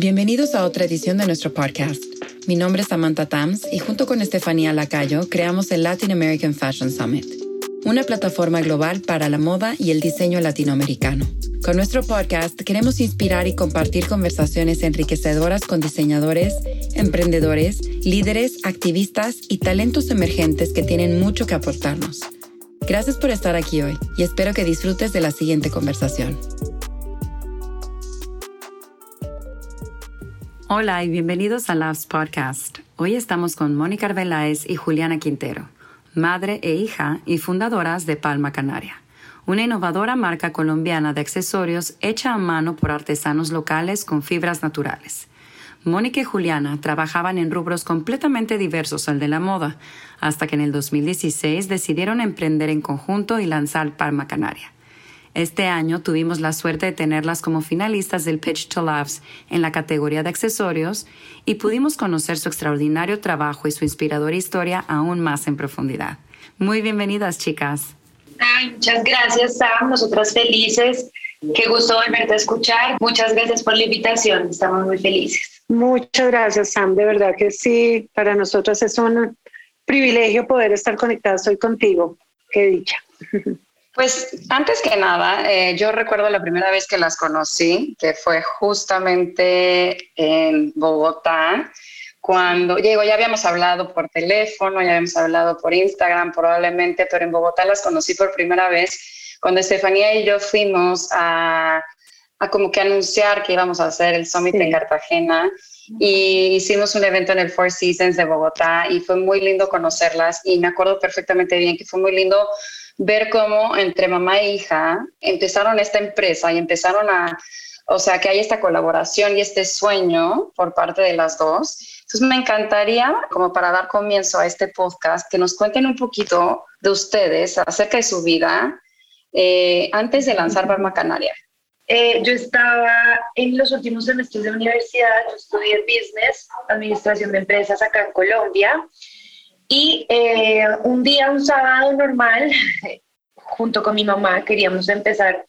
Bienvenidos a otra edición de nuestro podcast. Mi nombre es Samantha Tams y junto con Estefanía Lacayo creamos el Latin American Fashion Summit, una plataforma global para la moda y el diseño latinoamericano. Con nuestro podcast queremos inspirar y compartir conversaciones enriquecedoras con diseñadores, emprendedores, líderes, activistas y talentos emergentes que tienen mucho que aportarnos. Gracias por estar aquí hoy y espero que disfrutes de la siguiente conversación. Hola y bienvenidos a Loves Podcast. Hoy estamos con Mónica Arbeláez y Juliana Quintero, madre e hija y fundadoras de Palma Canaria, una innovadora marca colombiana de accesorios hecha a mano por artesanos locales con fibras naturales. Mónica y Juliana trabajaban en rubros completamente diversos al de la moda, hasta que en el 2016 decidieron emprender en conjunto y lanzar Palma Canaria este año tuvimos la suerte de tenerlas como finalistas del Pitch to Laughs en la categoría de accesorios y pudimos conocer su extraordinario trabajo y su inspiradora historia aún más en profundidad. Muy bienvenidas, chicas. muchas gracias, Sam. Nosotras felices. Qué gusto volverte a escuchar. Muchas gracias por la invitación. Estamos muy felices. Muchas gracias, Sam. De verdad que sí, para nosotros es un privilegio poder estar conectados hoy contigo. Qué dicha. Pues antes que nada, eh, yo recuerdo la primera vez que las conocí, que fue justamente en Bogotá, cuando llegó, ya habíamos hablado por teléfono, ya habíamos hablado por Instagram probablemente, pero en Bogotá las conocí por primera vez cuando Estefanía y yo fuimos a, a como que anunciar que íbamos a hacer el Summit en Cartagena y hicimos un evento en el Four Seasons de Bogotá y fue muy lindo conocerlas y me acuerdo perfectamente bien que fue muy lindo ver cómo entre mamá e hija empezaron esta empresa y empezaron a, o sea, que hay esta colaboración y este sueño por parte de las dos. Entonces me encantaría, como para dar comienzo a este podcast, que nos cuenten un poquito de ustedes acerca de su vida eh, antes de lanzar Barma Canaria. Eh, yo estaba en los últimos semestres de universidad, yo estudié Business, Administración de Empresas acá en Colombia, y eh, un día, un sábado normal, junto con mi mamá, queríamos empezar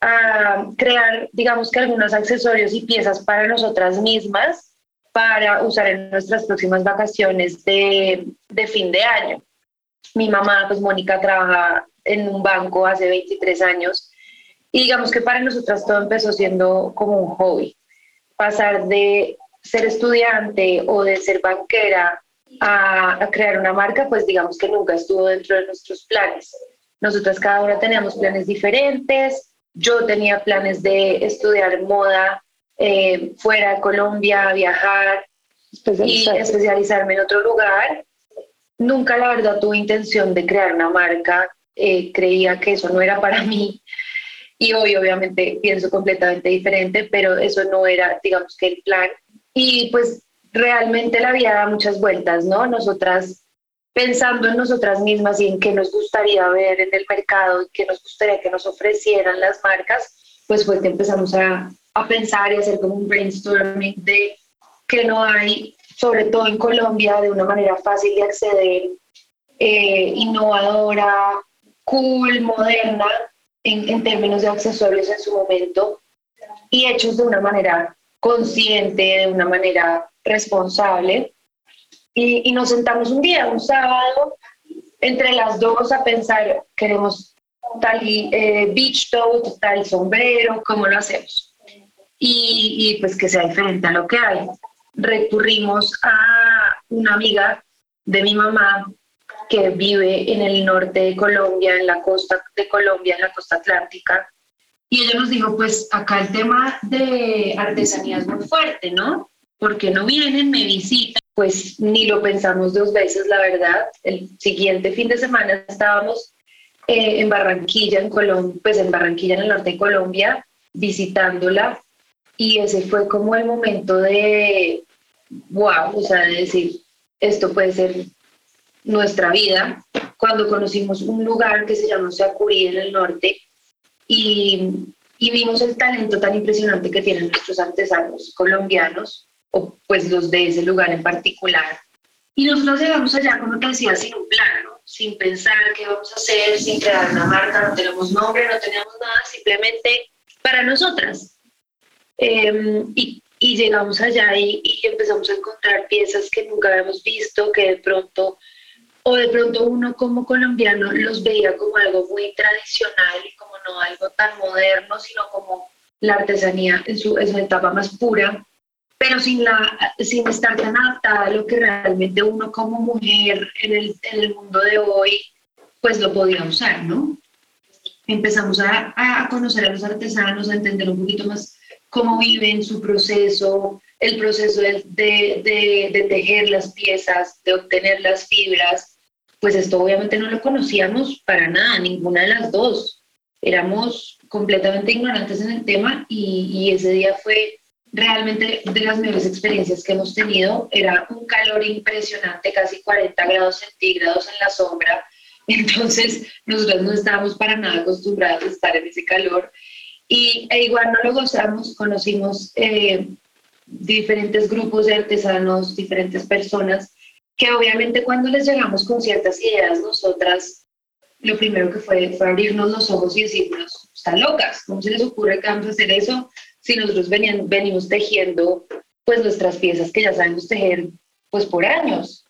a crear, digamos que algunos accesorios y piezas para nosotras mismas para usar en nuestras próximas vacaciones de, de fin de año. Mi mamá, pues Mónica, trabaja en un banco hace 23 años y digamos que para nosotras todo empezó siendo como un hobby. Pasar de ser estudiante o de ser banquera a, crear una marca, pues digamos que nunca estuvo dentro de nuestros planes. Nosotras cada una teníamos planes diferentes. Yo tenía planes de estudiar moda eh, fuera de Colombia, viajar y especializarme en otro lugar. Nunca, la verdad, tuve intención de crear una marca. Eh, creía que eso no era para mí. Y hoy, obviamente, pienso completamente diferente, pero eso no era, digamos que el plan. Y pues realmente la vida da muchas vueltas, ¿no? Nosotras pensando en nosotras mismas y en qué nos gustaría ver en el mercado y qué nos gustaría que nos ofrecieran las marcas, pues fue que empezamos a, a pensar y hacer como un brainstorming de que no hay, sobre todo en Colombia, de una manera fácil de acceder, eh, innovadora, cool, moderna, en términos de accesorios en su momento, y hechos de una manera consciente, de una manera responsable. Y, nos sentamos un día, un sábado, entre las dos a pensar, queremos tal eh, beach tote, tal sombrero, ¿cómo lo hacemos? Y, y, pues que sea diferente a lo que hay. Recurrimos a una amiga de mi mamá que vive en el norte de Colombia, en la costa de Colombia, en la costa atlántica, y ella nos dijo, pues acá el tema de artesanía es muy fuerte, ¿no? Porque no vienen, me visitan, pues ni lo pensamos dos veces, la verdad. El siguiente fin de semana estábamos eh, en Barranquilla, en Colombia, pues en Barranquilla, en el norte de Colombia, visitándola, y ese fue como el momento de, wow, o sea, de decir, esto puede ser nuestra vida, cuando conocimos un lugar que se llama Sacurí en el norte, y, y vimos el talento tan impresionante que tienen nuestros artesanos colombianos, o pues los de ese lugar en particular. Y nosotros llegamos allá, como te decía, sin un plan, sin pensar qué vamos a hacer, sin crear una marca, no tenemos nombre, no tenemos nada, simplemente para nosotras. Em, y, y llegamos allá y, y, empezamos a encontrar piezas que nunca habíamos visto, que de pronto, o de pronto uno como colombiano los veía como algo muy tradicional y como no algo tan moderno, sino como la artesanía en su, en su etapa más pura, pero sin, la, sin estar tan adaptada a lo que realmente uno como mujer en el, en el mundo de hoy, pues lo podía usar, ¿no? Empezamos a, a conocer a los artesanos, a entender un poquito más cómo viven su proceso, el proceso de, de, de, tejer las piezas, de obtener las fibras, pues esto obviamente no lo conocíamos para nada, ninguna de las dos. Éramos completamente ignorantes en el tema y, y ese día fue realmente de las mejores experiencias que hemos tenido. Era un calor impresionante, casi 40 grados centígrados en la sombra. Entonces, nosotros no estábamos para nada acostumbrados a estar en ese calor y e igual no lo gozamos, conocimos eh, diferentes grupos de artesanos, diferentes personas, que obviamente cuando les llegamos con ciertas ideas, nosotras, lo primero que fue fue abrirnos los ojos y decirnos, están locas, ¿cómo se les ocurre que vamos a hacer eso si nosotros venían, venimos tejiendo pues nuestras piezas que ya sabemos tejer pues por años?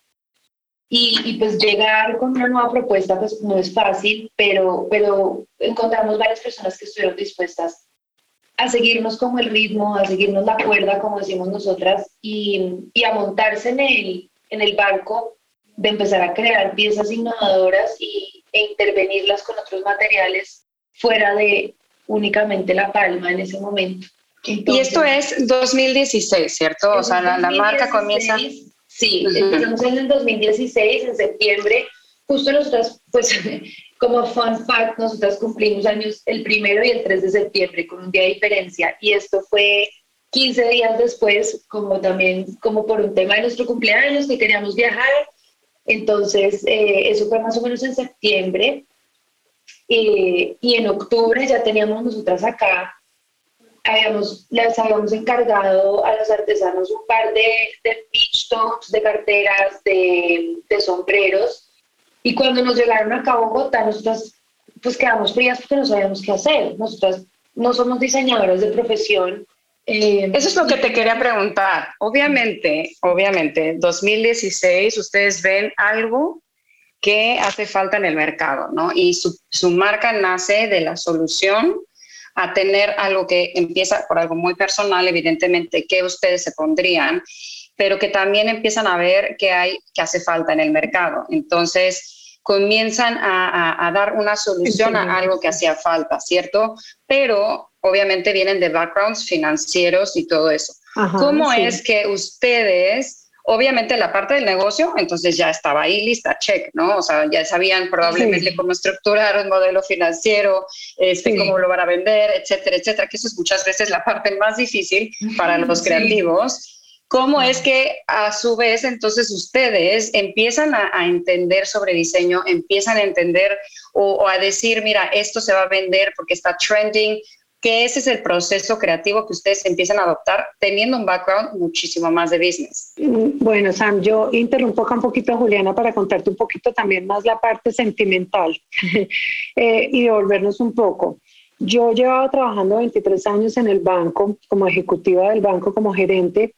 Y, pues llegar con una nueva propuesta pues no es fácil, pero, pero encontramos varias personas que estuvieron dispuestas a seguirnos como el ritmo, a seguirnos la cuerda, como decimos nosotras, y, y a montarse en el, en el barco de empezar a crear piezas innovadoras y, e intervenirlas con otros materiales fuera de únicamente la palma en ese momento. Y esto es 2016, ¿cierto? O sea, la, la marca comienza... Sí, empezamos en el 2016, en septiembre. Justo nosotras, pues, como fun fact, nosotras cumplimos años el primero y el 3 de septiembre con un día de diferencia. Y esto fue 15 días después, como también, como por un tema de nuestro cumpleaños, que queríamos viajar. Entonces, eh, eso fue más o menos en septiembre. Eh, y en octubre ya teníamos nosotras acá habíamos, les habíamos encargado a los artesanos un par de, de beach tops, de carteras, de, de, sombreros. Y cuando nos llegaron acá a Bogotá, nosotras pues quedamos frías porque no sabíamos qué hacer. Nosotras no somos diseñadoras de profesión. Eh, Eso es lo que te quería preguntar. Obviamente, obviamente, 2016 ustedes ven algo que hace falta en el mercado, ¿no? Y su, su marca nace de la solución a tener algo que empieza por algo muy personal, evidentemente, que ustedes se pondrían, pero que también empiezan a ver que hay, que hace falta en el mercado. Entonces, comienzan a, dar una solución a algo que hacía falta, ¿cierto? Pero obviamente vienen de backgrounds financieros y todo eso. ¿Cómo es que ustedes Obviamente la parte del negocio, entonces ya estaba ahí lista, check, ¿no? O sea, ya sabían probablemente cómo estructurar un modelo financiero, este, cómo lo van a vender, etcétera, etcétera, que eso es muchas veces la parte más difícil para los creativos. ¿Cómo es que a su vez entonces ustedes empiezan a, entender sobre diseño, empiezan a entender o, a decir, mira, esto se va a vender porque está trending, que ese es el proceso creativo que ustedes empiezan a adoptar teniendo un background muchísimo más de business. Mm, bueno, Sam, yo interrumpo acá un poquito a Juliana para contarte un poquito también más la parte sentimental eh, y devolvernos un poco. Yo llevaba trabajando 23 años en el banco, como ejecutiva del banco, como gerente,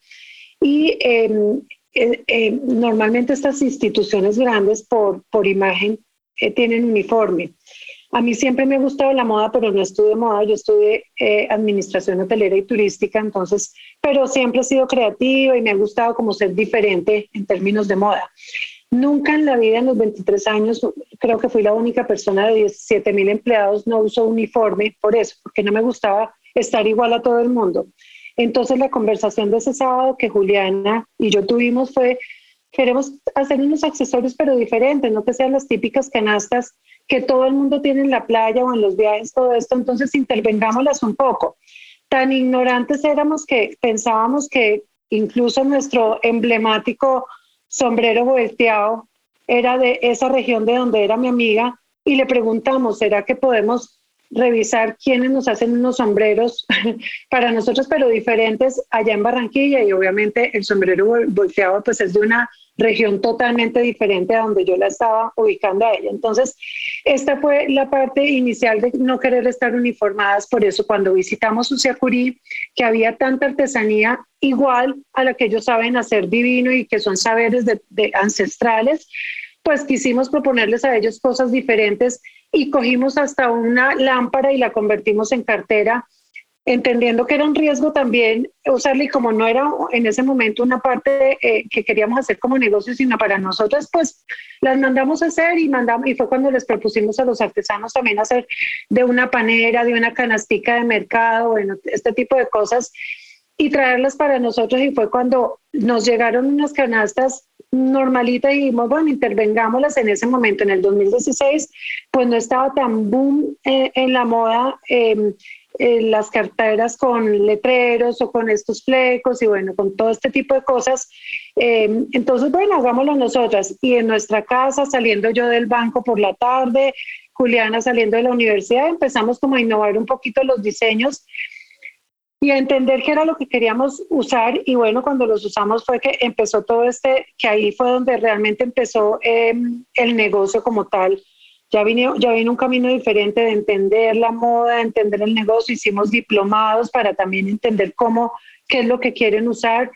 y em, eh, eh, normalmente estas instituciones grandes por, por imagen tienen uniforme. A mí siempre me ha gustado la moda, pero no estudié moda, yo estudié eh, administración hotelera y turística, entonces, pero siempre he sido creativa y me ha gustado como ser diferente en términos de moda. Nunca en la vida, en los 23 años, creo que fui la única persona de 17 mil empleados, no uso uniforme por eso, porque no me gustaba estar igual a todo el mundo. Entonces la conversación de ese sábado que Juliana y yo tuvimos fue, queremos hacer unos accesorios pero diferentes, no que sean las típicas canastas que todo el mundo tiene en la playa o en los viajes, todo esto, entonces intervengámoslas un poco. Tan ignorantes éramos que pensábamos que incluso nuestro emblemático sombrero volteado era de esa región de donde era mi amiga y le preguntamos, ¿será que podemos revisar quiénes nos hacen unos sombreros para nosotros, pero diferentes allá en Barranquilla y obviamente el sombrero volteado pues es de una región totalmente diferente a donde yo la estaba ubicando a ella. Entonces, esta fue la parte inicial de no querer estar uniformadas, por eso cuando visitamos Usiacurí, que había tanta artesanía igual a la que ellos saben hacer divino y que son saberes de ancestrales, pues quisimos proponerles a ellos cosas diferentes y cogimos hasta una lámpara y la convertimos en cartera, entendiendo que era un riesgo también usarla y como no era en ese momento una parte eh, que queríamos hacer como negocio, sino para nosotros, pues las mandamos a hacer y mandamos, y fue cuando les propusimos a los artesanos también hacer de una panera, de una canastica de mercado, bueno, este tipo de cosas y traerlas para nosotros y fue cuando nos llegaron unas canastas normalita y dijimos, bueno, intervengámoslas en ese momento, en el 2016, pues no estaba tan boom eh, en la moda em, las carteras con letreros o con estos flecos y bueno, con todo este tipo de cosas. Em, entonces, bueno, hagámoslo nosotras. Y en nuestra casa, saliendo yo del banco por la tarde, Juliana saliendo de la universidad, empezamos como a innovar un poquito los diseños y a entender qué era lo que queríamos usar. Y bueno, cuando los usamos fue que empezó todo este, que ahí fue donde realmente empezó em, el negocio como tal. Ya vino, ya vino un camino diferente de entender la moda, de entender el negocio. Hicimos diplomados para también entender cómo, qué es lo que quieren usar.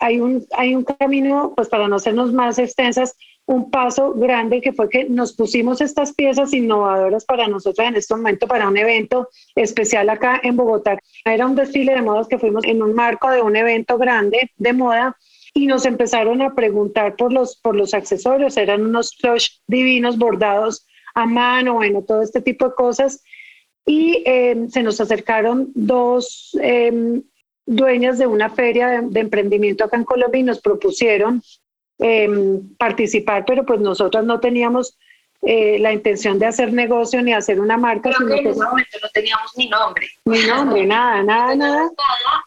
Hay un, hay un camino, pues para no hacernos más extensas, un paso grande que fue que nos pusimos estas piezas innovadoras para nosotros en este momento para un evento especial acá en Bogotá. Era un desfile de modas que fuimos en un marco de un evento grande de moda y nos empezaron a preguntar por los, por los accesorios. Eran unos clutch divinos bordados a mano, bueno, todo este tipo de cosas. Y em, se nos acercaron dos em, dueñas de una feria de, de emprendimiento acá en Colombia y nos propusieron Em, participar, pero pues nosotros no teníamos eh, la intención de hacer negocio ni hacer una marca. Creo que en ese momento no teníamos ni nombre. Ni nombre, nada, nada, nada.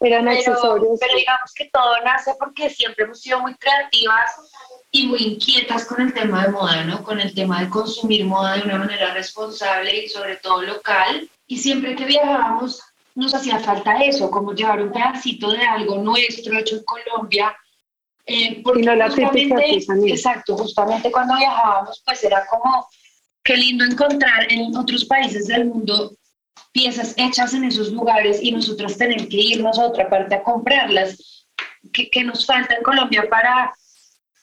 Eran accesorios. Pero digamos que todo nace porque siempre hemos sido muy creativas y muy inquietas con el tema de moda, ¿no? Con el tema de consumir moda de una manera responsable y sobre todo local. Y siempre que viajábamos nos hacía falta eso, como llevar un pedacito de algo nuestro hecho en Colombia eh, porque exacto, justamente cuando viajábamos, pues era como, qué lindo encontrar en otros países del mundo piezas hechas en esos lugares y nosotros tener que irnos a otra parte a comprarlas. ¿Qué, nos falta en Colombia para,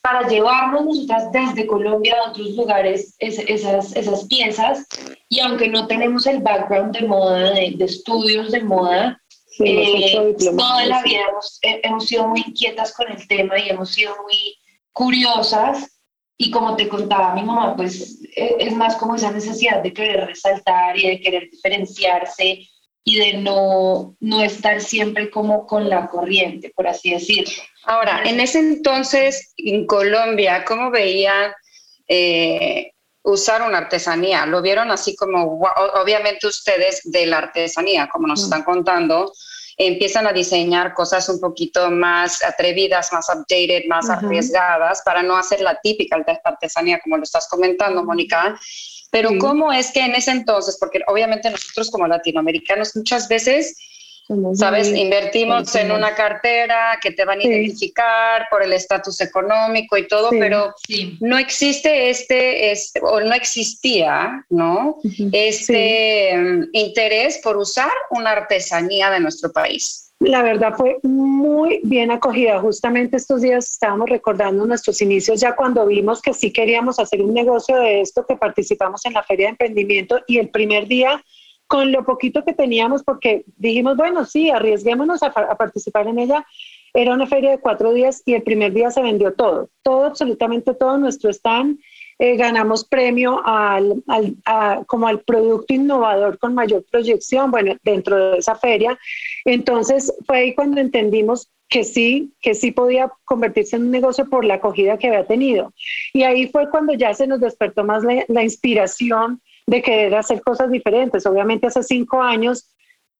para llevarnos nosotras desde Colombia a otros lugares esas, esas piezas? Y aunque no tenemos el background de moda, de, de estudios de moda, eh, toda la vida eh, hemos, sido muy inquietas con el tema y hemos sido muy curiosas. Y como te contaba mi mamá, pues e, es más como esa necesidad de querer resaltar y de querer diferenciarse y de no, no estar siempre como con la corriente, por así decirlo. Ahora, en ese entonces, en Colombia, ¿cómo veían eh, usar una artesanía. Lo vieron así como, obviamente ustedes de la artesanía, como nos mm. están contando, empiezan a diseñar cosas un poquito más atrevidas, más updated, más arriesgadas, para no hacer la típica artesanía, como lo estás comentando, Mónica. Pero ¿cómo es que en ese entonces, porque obviamente nosotros como latinoamericanos muchas veces ¿Sabes? Invertimos en una cartera que te van a identificar por el estatus económico y todo, pero no existe este, este, o no existía, ¿no? Este mm, interés por usar una artesanía de nuestro país. La verdad fue muy bien acogida. Justamente estos días estábamos recordando nuestros inicios ya cuando vimos que sí queríamos hacer un negocio de esto, que participamos en la feria de emprendimiento y el primer día con lo poquito que teníamos, porque dijimos, bueno, sí, arriesguémonos a, participar en ella. Era una feria de cuatro días y el primer día se vendió todo, todo, absolutamente todo nuestro stand. Eh, ganamos premio al, al como al producto innovador con mayor proyección, bueno, dentro de esa feria. Entonces fue ahí cuando entendimos que sí, que sí podía convertirse en un negocio por la acogida que había tenido. Y ahí fue cuando ya se nos despertó más la, la inspiración de querer hacer cosas diferentes. Obviamente hace cinco años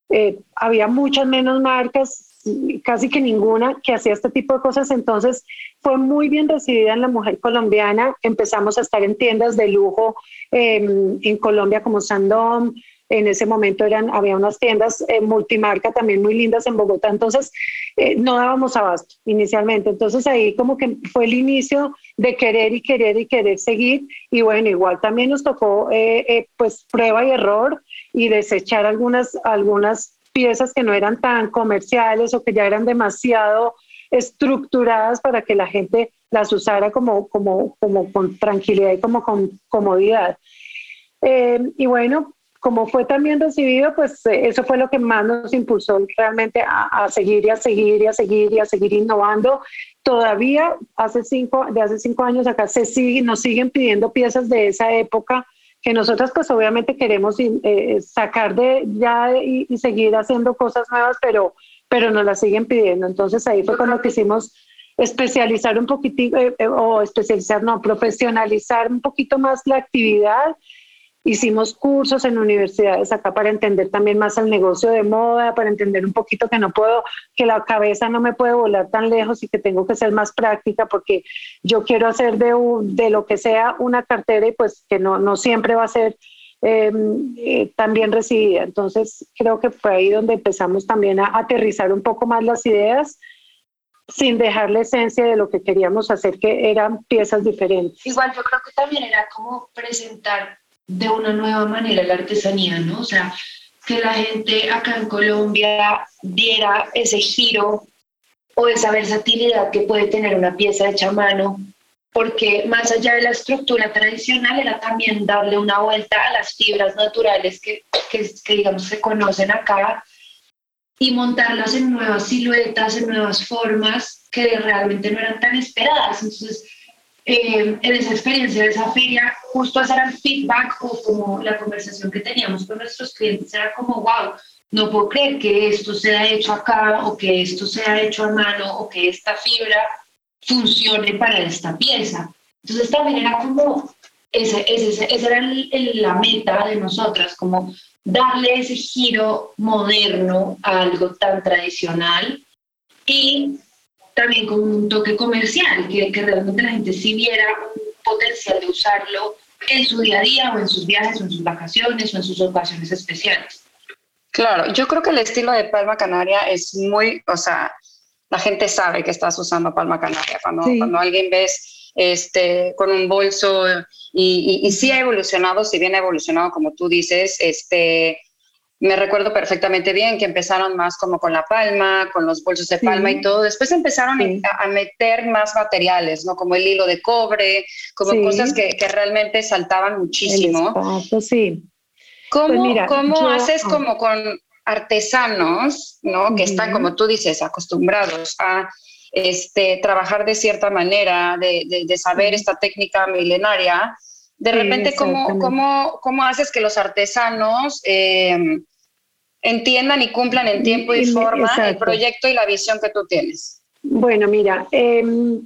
eh, había muchas menos marcas, casi que ninguna, que hacía este tipo de cosas. Entonces fue muy bien recibida en la mujer colombiana. Empezamos a estar en tiendas de lujo em, en Colombia como Sandom, en ese momento eran, había unas tiendas eh, multimarca también muy lindas en Bogotá, entonces eh, no dábamos abasto inicialmente. Entonces ahí como que fue el inicio de querer y querer y querer seguir. Y bueno, igual también nos tocó eh, pues prueba y error y desechar algunas, algunas piezas que no eran tan comerciales o que ya eran demasiado estructuradas para que la gente las usara como, como, como con tranquilidad y como con comodidad. y bueno, como fue también recibido, pues eh, eso fue lo que más nos impulsó realmente a, seguir y a seguir y a seguir y a seguir innovando. Todavía hace cinco, de hace cinco años acá se sigue, nos siguen pidiendo piezas de esa época que nosotras pues obviamente queremos eh, sacar de ya y, seguir haciendo cosas nuevas, pero, pero nos las siguen pidiendo. Entonces ahí fue cuando quisimos especializar un poquitito, eh, o especializar, no, profesionalizar un poquito más la actividad Hicimos cursos en universidades acá para entender también más el negocio de moda, para entender un poquito que no puedo, que la cabeza no me puede volar tan lejos y que tengo que ser más práctica porque yo quiero hacer de, de lo que sea una cartera y pues que no, no siempre va a ser em, eh, también recibida. Entonces creo que fue ahí donde empezamos también a aterrizar un poco más las ideas sin dejar la esencia de lo que queríamos hacer, que eran piezas diferentes. Igual yo creo que también era como presentar de una nueva manera la artesanía, ¿no? O sea, que la gente acá en Colombia diera ese giro o esa versatilidad que puede tener una pieza hecha a mano, porque más allá de la estructura tradicional era también darle una vuelta a las fibras naturales que, que, que digamos se conocen acá y montarlas en nuevas siluetas, en nuevas formas que realmente no eran tan esperadas. Entonces, eh, en esa experiencia de esa feria, justo hacer el feedback o como la conversación que teníamos con nuestros clientes era como, wow, no puedo creer que esto sea hecho acá o que esto sea hecho a mano o que esta fibra funcione para esta pieza. Entonces también era como, ese, ese, esa era la meta de nosotras, como darle ese giro moderno a algo tan tradicional y también con un toque comercial, que, que realmente la gente sí viera un potencial de usarlo en su día a día o en sus viajes o en sus vacaciones o en sus ocasiones especiales. Claro, yo creo que el estilo de Palma Canaria es muy, o sea, la gente sabe que estás usando Palma Canaria. Cuando, cuando alguien ves este, con un bolso y, y, y, sí ha evolucionado, si bien ha evolucionado, como tú dices, este, me recuerdo perfectamente bien que empezaron más como con la palma, con los bolsos de palma y todo. Después empezaron a, meter más materiales, ¿no? Como el hilo de cobre, como cosas que, que, realmente saltaban muchísimo. sí. ¿Cómo, pues cómo haces ah. como con artesanos, ¿no? Que están, como tú dices, acostumbrados a este, trabajar de cierta manera, de, de, saber esta técnica milenaria. De repente, ¿cómo, cómo, ¿cómo, haces que los artesanos eh, entiendan y cumplan en tiempo y, forma el proyecto y la visión que tú tienes? Bueno, mira, em,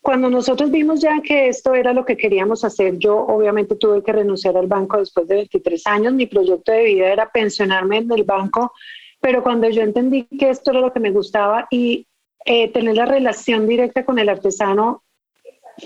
cuando nosotros vimos ya que esto era lo que queríamos hacer, yo obviamente tuve que renunciar al banco después de 23 años. Mi proyecto de vida era pensionarme en el banco, pero cuando yo entendí que esto era lo que me gustaba y eh, tener la relación directa con el artesano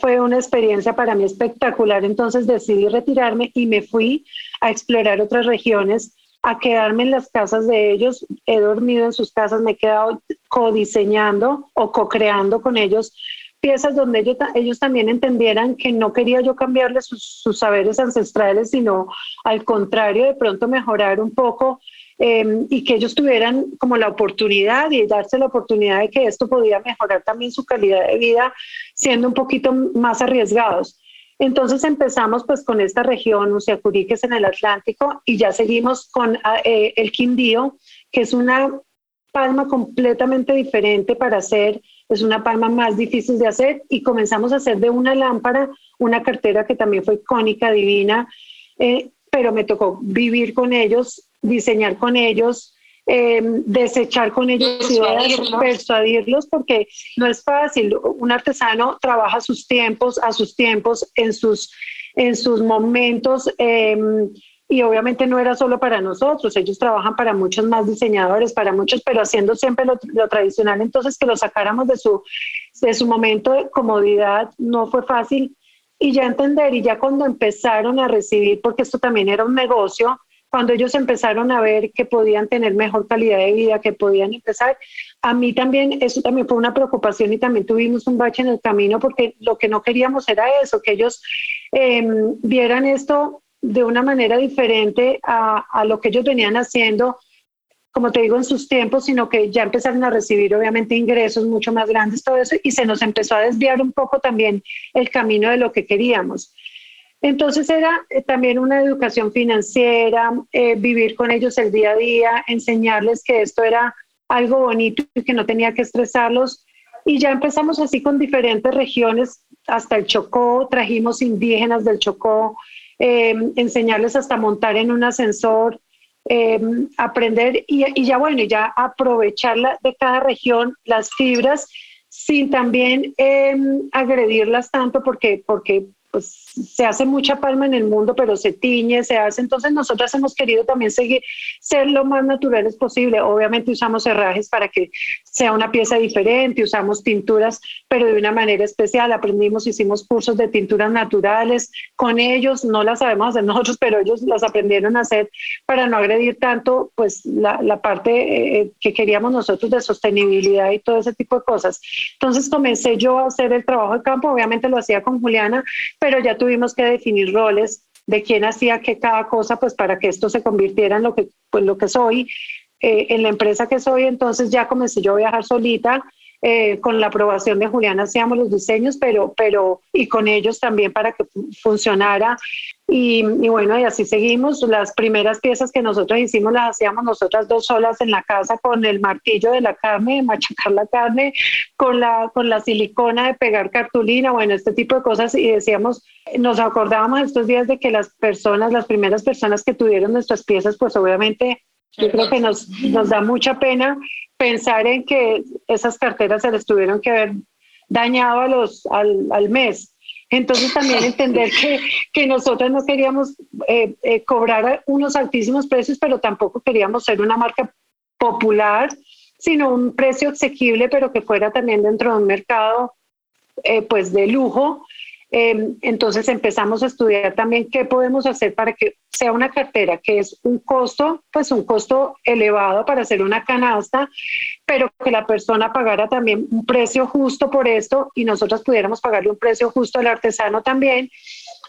fue una experiencia para mí espectacular. Entonces decidí retirarme y me fui a explorar otras regiones a quedarme en las casas de ellos. He dormido en sus casas, me he quedado codiseñando o co-creando con ellos piezas donde ellos, ellos también entendieran que no quería yo cambiarles sus, saberes ancestrales, sino al contrario, de pronto mejorar un poco em, y que ellos tuvieran como la oportunidad y darse la oportunidad de que esto podía mejorar también su calidad de vida siendo un poquito más arriesgados. Entonces empezamos pues con esta región, Usiacurí, que es en el Atlántico, y ya seguimos con ah, eh, el Quindío, que es una palma completamente diferente para hacer, es una palma más difícil de hacer, y comenzamos a hacer de una lámpara una cartera que también fue icónica, divina, eh, pero me tocó vivir con ellos, diseñar con ellos, Em, desechar con ellos ideas, persuadirlos, porque no es fácil. Un artesano trabaja sus tiempos, a sus tiempos, en sus, en sus momentos. Em, y obviamente no era solo para nosotros, ellos trabajan para muchos más diseñadores, para muchos, pero haciendo siempre lo, lo, tradicional, entonces que lo sacáramos de su, de su momento de comodidad no fue fácil y ya entender, y ya cuando empezaron a recibir, porque esto también era un negocio, cuando ellos empezaron a ver que podían tener mejor calidad de vida, que podían empezar, a mí también, eso también fue una preocupación y también tuvimos un bache en el camino porque lo que no queríamos era eso, que ellos em, vieran esto de una manera diferente a, a lo que ellos venían haciendo como te digo, en sus tiempos, sino que ya empezaron a recibir obviamente ingresos mucho más grandes, todo eso, y se nos empezó a desviar un poco también el camino de lo que queríamos. Entonces era eh, también una educación financiera, eh, vivir con ellos el día a día, enseñarles que esto era algo bonito y que no tenía que estresarlos. Y ya empezamos así con diferentes regiones, hasta el Chocó, trajimos indígenas del Chocó, eh, enseñarles hasta montar en un ascensor, aprender y, y, ya bueno, ya aprovechar de cada región las fibras sin también agredirlas tanto porque, porque pues se hace mucha palma en el mundo, pero se tiñe, se hace. Entonces nosotras hemos querido también seguir, ser lo más naturales posible. Obviamente usamos herrajes para que sea una pieza diferente, usamos tinturas, pero de una manera especial. Aprendimos, hicimos cursos de tinturas naturales con ellos, no las sabemos hacer nosotros, pero ellos las aprendieron a hacer para no agredir tanto pues la, la parte eh, que queríamos nosotros de sostenibilidad y todo ese tipo de cosas. Entonces comencé yo a hacer el trabajo de campo, obviamente lo hacía con Juliana, pero ya tuvimos que definir roles de quién hacía qué cada cosa, pues para que esto se convirtiera en lo que, pues, lo que soy, eh, en la empresa que soy. Entonces ya comencé yo a viajar solita eh, con la aprobación de Julián hacíamos los diseños, pero, pero y con ellos también para que funcionara. Y, bueno, y así seguimos. Las primeras piezas que nosotros hicimos las hacíamos nosotras dos solas en la casa con el martillo de la carne, de machacar la carne, con la, con la silicona de pegar cartulina, bueno, este tipo de cosas. Y decíamos, nos acordábamos estos días de que las personas, las primeras personas que tuvieron nuestras piezas, pues obviamente yo creo que nos, nos da mucha pena pensar en que esas carteras se les tuvieron que haber dañado a los, al, al mes. Entonces también entender que, que nosotros no queríamos eh, eh, cobrar unos altísimos precios, pero tampoco queríamos ser una marca popular, sino un precio asequible, pero que fuera también dentro de un mercado eh, pues de lujo Em, entonces empezamos a estudiar también qué podemos hacer para que sea una cartera que es un costo, pues un costo elevado para hacer una canasta, pero que la persona pagara también un precio justo por esto y nosotros pudiéramos pagarle un precio justo al artesano también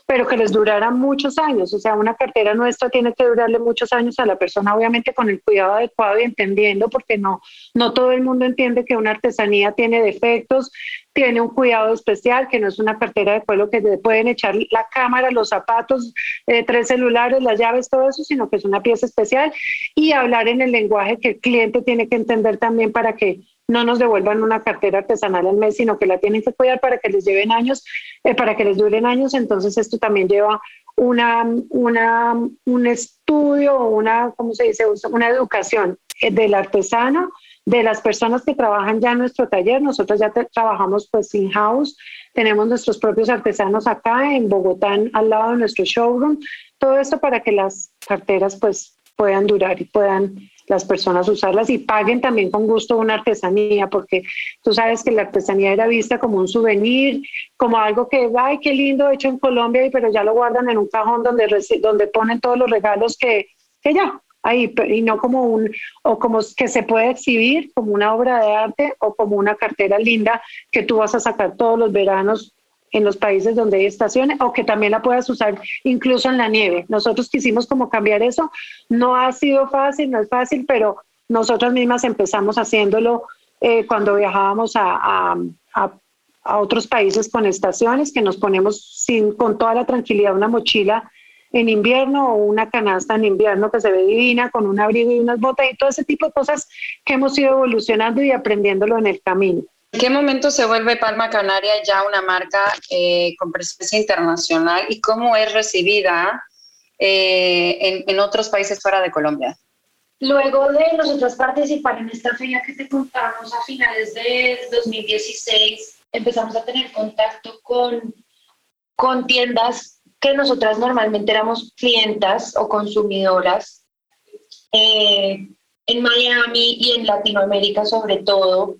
pero que les durara muchos años. O sea, una cartera nuestra tiene que durarle muchos años a la persona, obviamente con el cuidado adecuado y entendiendo, porque no, no todo el mundo entiende que una artesanía tiene defectos, tiene un cuidado especial, que no es una cartera de pueblo que pueden echar la cámara, los zapatos, eh, tres celulares, las llaves, todo eso, sino que es una pieza especial y hablar en el lenguaje que el cliente tiene que entender también para que no nos devuelvan una cartera artesanal al mes, sino que la tienen que cuidar para que les lleven años, eh, para que les duren años. Entonces esto también lleva una, una, un estudio, una, ¿cómo se dice? Una educación eh, del artesano, de las personas que trabajan ya en nuestro taller. Nosotros ya trabajamos pues in-house, tenemos nuestros propios artesanos acá en Bogotá, al lado de nuestro showroom. Todo esto para que las carteras pues puedan durar y puedan las personas usarlas y paguen también con gusto una artesanía, porque tú sabes que la artesanía era vista como un souvenir, como algo que, ay, qué lindo hecho en Colombia, pero ya lo guardan en un cajón donde, donde ponen todos los regalos que, que ya, ahí, y no como un, o como que se puede exhibir como una obra de arte o como una cartera linda que tú vas a sacar todos los veranos en los países donde hay estaciones o que también la puedas usar incluso en la nieve. Nosotros quisimos como cambiar eso. No ha sido fácil, no es fácil, pero nosotras mismas empezamos haciéndolo eh, cuando viajábamos a, a, a, otros países con estaciones, que nos ponemos sin, con toda la tranquilidad una mochila en invierno o una canasta en invierno que se ve divina con un abrigo y unas botas y todo ese tipo de cosas que hemos ido evolucionando y aprendiéndolo en el camino. ¿En qué momento se vuelve Palma Canaria ya una marca eh, con presencia internacional y cómo es recibida eh, en, otros países fuera de Colombia? Luego de nosotros participar en esta feria que te contamos a finales de 2016, empezamos a tener contacto con, con tiendas que nosotras normalmente éramos clientas o consumidoras eh, en Miami y en Latinoamérica sobre todo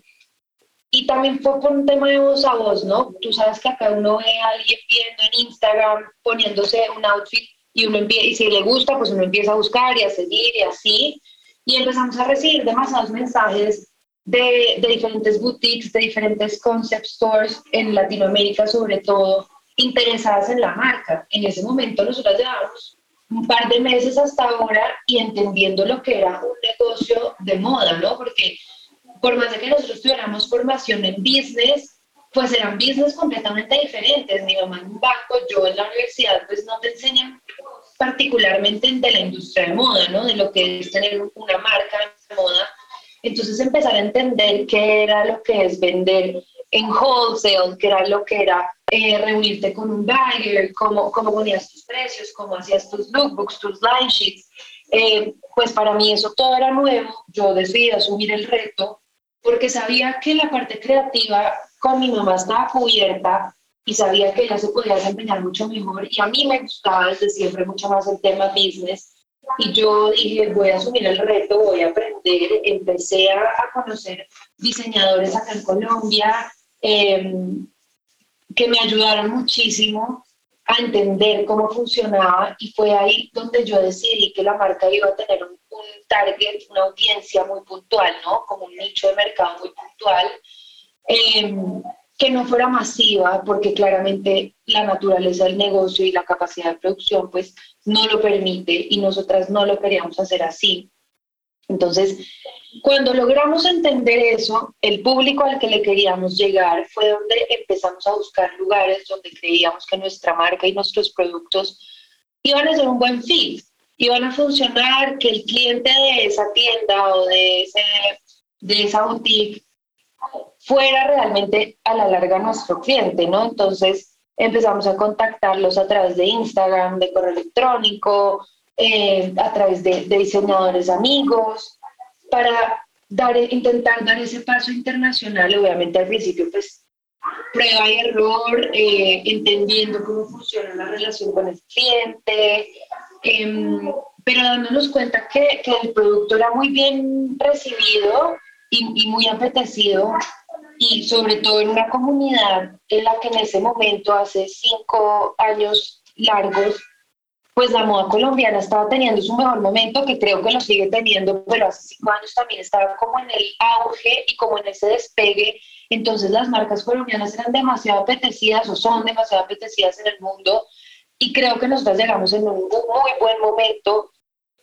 y también fue por un tema de voz a voz, ¿no? Tú sabes que acá uno ve a alguien viendo en Instagram poniéndose un outfit y uno empieza, y si le gusta, pues uno empieza a buscar y a seguir y así. Y empezamos a recibir demasiados mensajes de, de diferentes boutiques, de diferentes concept stores en Latinoamérica sobre todo, interesadas en la marca. En ese momento nosotros llevamos un par de meses hasta ahora y entendiendo lo que era un negocio de moda, ¿no? Porque por más de que nosotros tuviéramos formación en business, pues eran business completamente diferentes. Mi mamá en un banco, yo en la universidad, pues no te enseñan particularmente de la industria de moda, ¿no? De lo que es tener una marca de moda. Entonces empezar a entender qué era lo que es vender en wholesale, qué era lo que era eh, reunirte con un buyer, cómo, cómo ponías tus precios, cómo hacías tus lookbooks, tus line sheets. Eh, pues para mí eso todo era nuevo. Yo decidí asumir el reto porque sabía que la parte creativa con mi mamá estaba cubierta y sabía que ella se podía desempeñar mucho mejor y a mí me gustaba desde siempre mucho más el tema business y yo dije voy a asumir el reto, voy a aprender, empecé a, conocer diseñadores acá en Colombia em, que me ayudaron muchísimo a entender cómo funcionaba y fue ahí donde yo decidí que la marca iba a tener un, un target, una audiencia muy puntual, ¿no? Como un nicho de mercado muy puntual Em, que no fuera masiva, porque claramente la naturaleza del negocio y la capacidad de producción pues no lo permite y nosotras no lo queríamos hacer así. Entonces, cuando logramos entender eso, el público al que le queríamos llegar fue donde empezamos a buscar lugares donde creíamos que nuestra marca y nuestros productos iban a ser un buen fit, iban a funcionar, que el cliente de esa tienda o de, ese, de esa boutique fuera realmente a la larga nuestro cliente, ¿no? Entonces empezamos a contactarlos a través de Instagram, de correo electrónico, eh, a través de, diseñadores amigos, para dar, intentar dar ese paso internacional, obviamente al principio pues prueba y error, eh, entendiendo cómo funciona la relación con el cliente, em, pero dándonos cuenta que, que, el producto era muy bien recibido y, y muy apetecido y sobre todo en una comunidad en la que en ese momento, hace cinco años largos, pues la moda colombiana estaba teniendo su mejor momento, que creo que lo sigue teniendo, pero hace cinco años también estaba como en el auge y como en ese despegue. Entonces las marcas colombianas eran demasiado apetecidas o son demasiado apetecidas en el mundo y creo que nosotros llegamos en un muy buen momento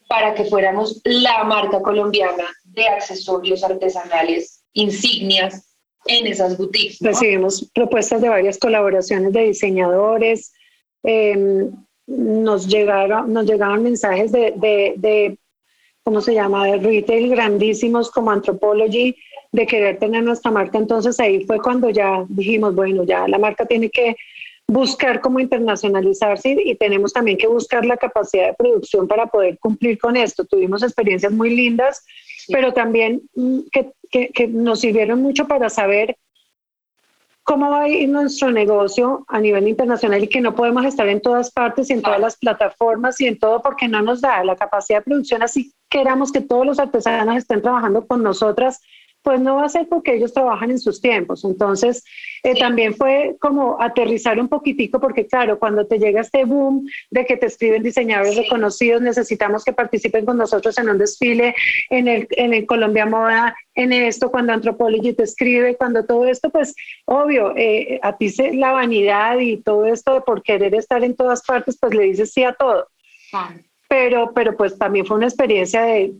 para que fuéramos la marca colombiana de accesorios artesanales, insignias en esas boutiques. Recibimos propuestas de varias colaboraciones de diseñadores. Em, nos llegaron, nos llegaban mensajes de, de, de, ¿cómo se llama?, de retail grandísimos como Anthropology, de querer tener nuestra marca. Entonces ahí fue cuando ya dijimos, bueno, ya la marca tiene que buscar cómo internacionalizarse y tenemos también que buscar la capacidad de producción para poder cumplir con esto. Tuvimos experiencias muy lindas, pero también mm, que que, nos sirvieron mucho para saber cómo va a ir nuestro negocio a nivel internacional y que no podemos estar en todas partes y en todas las plataformas y en todo porque no nos da la capacidad de producción, así queramos que todos los artesanos estén trabajando con nosotras pues no va a ser porque ellos trabajan en sus tiempos. Entonces, eh, también fue como aterrizar un poquitico, porque claro, cuando te llega este boom de que te escriben diseñadores reconocidos, necesitamos que participen con nosotros en un desfile, en el, en el Colombia Moda, en esto, cuando Anthropology te escribe, cuando todo esto, pues obvio, eh, a ti se, la vanidad y todo esto de por querer estar en todas partes, pues le dices sí a todo. Pero, pero pues también fue una experiencia de,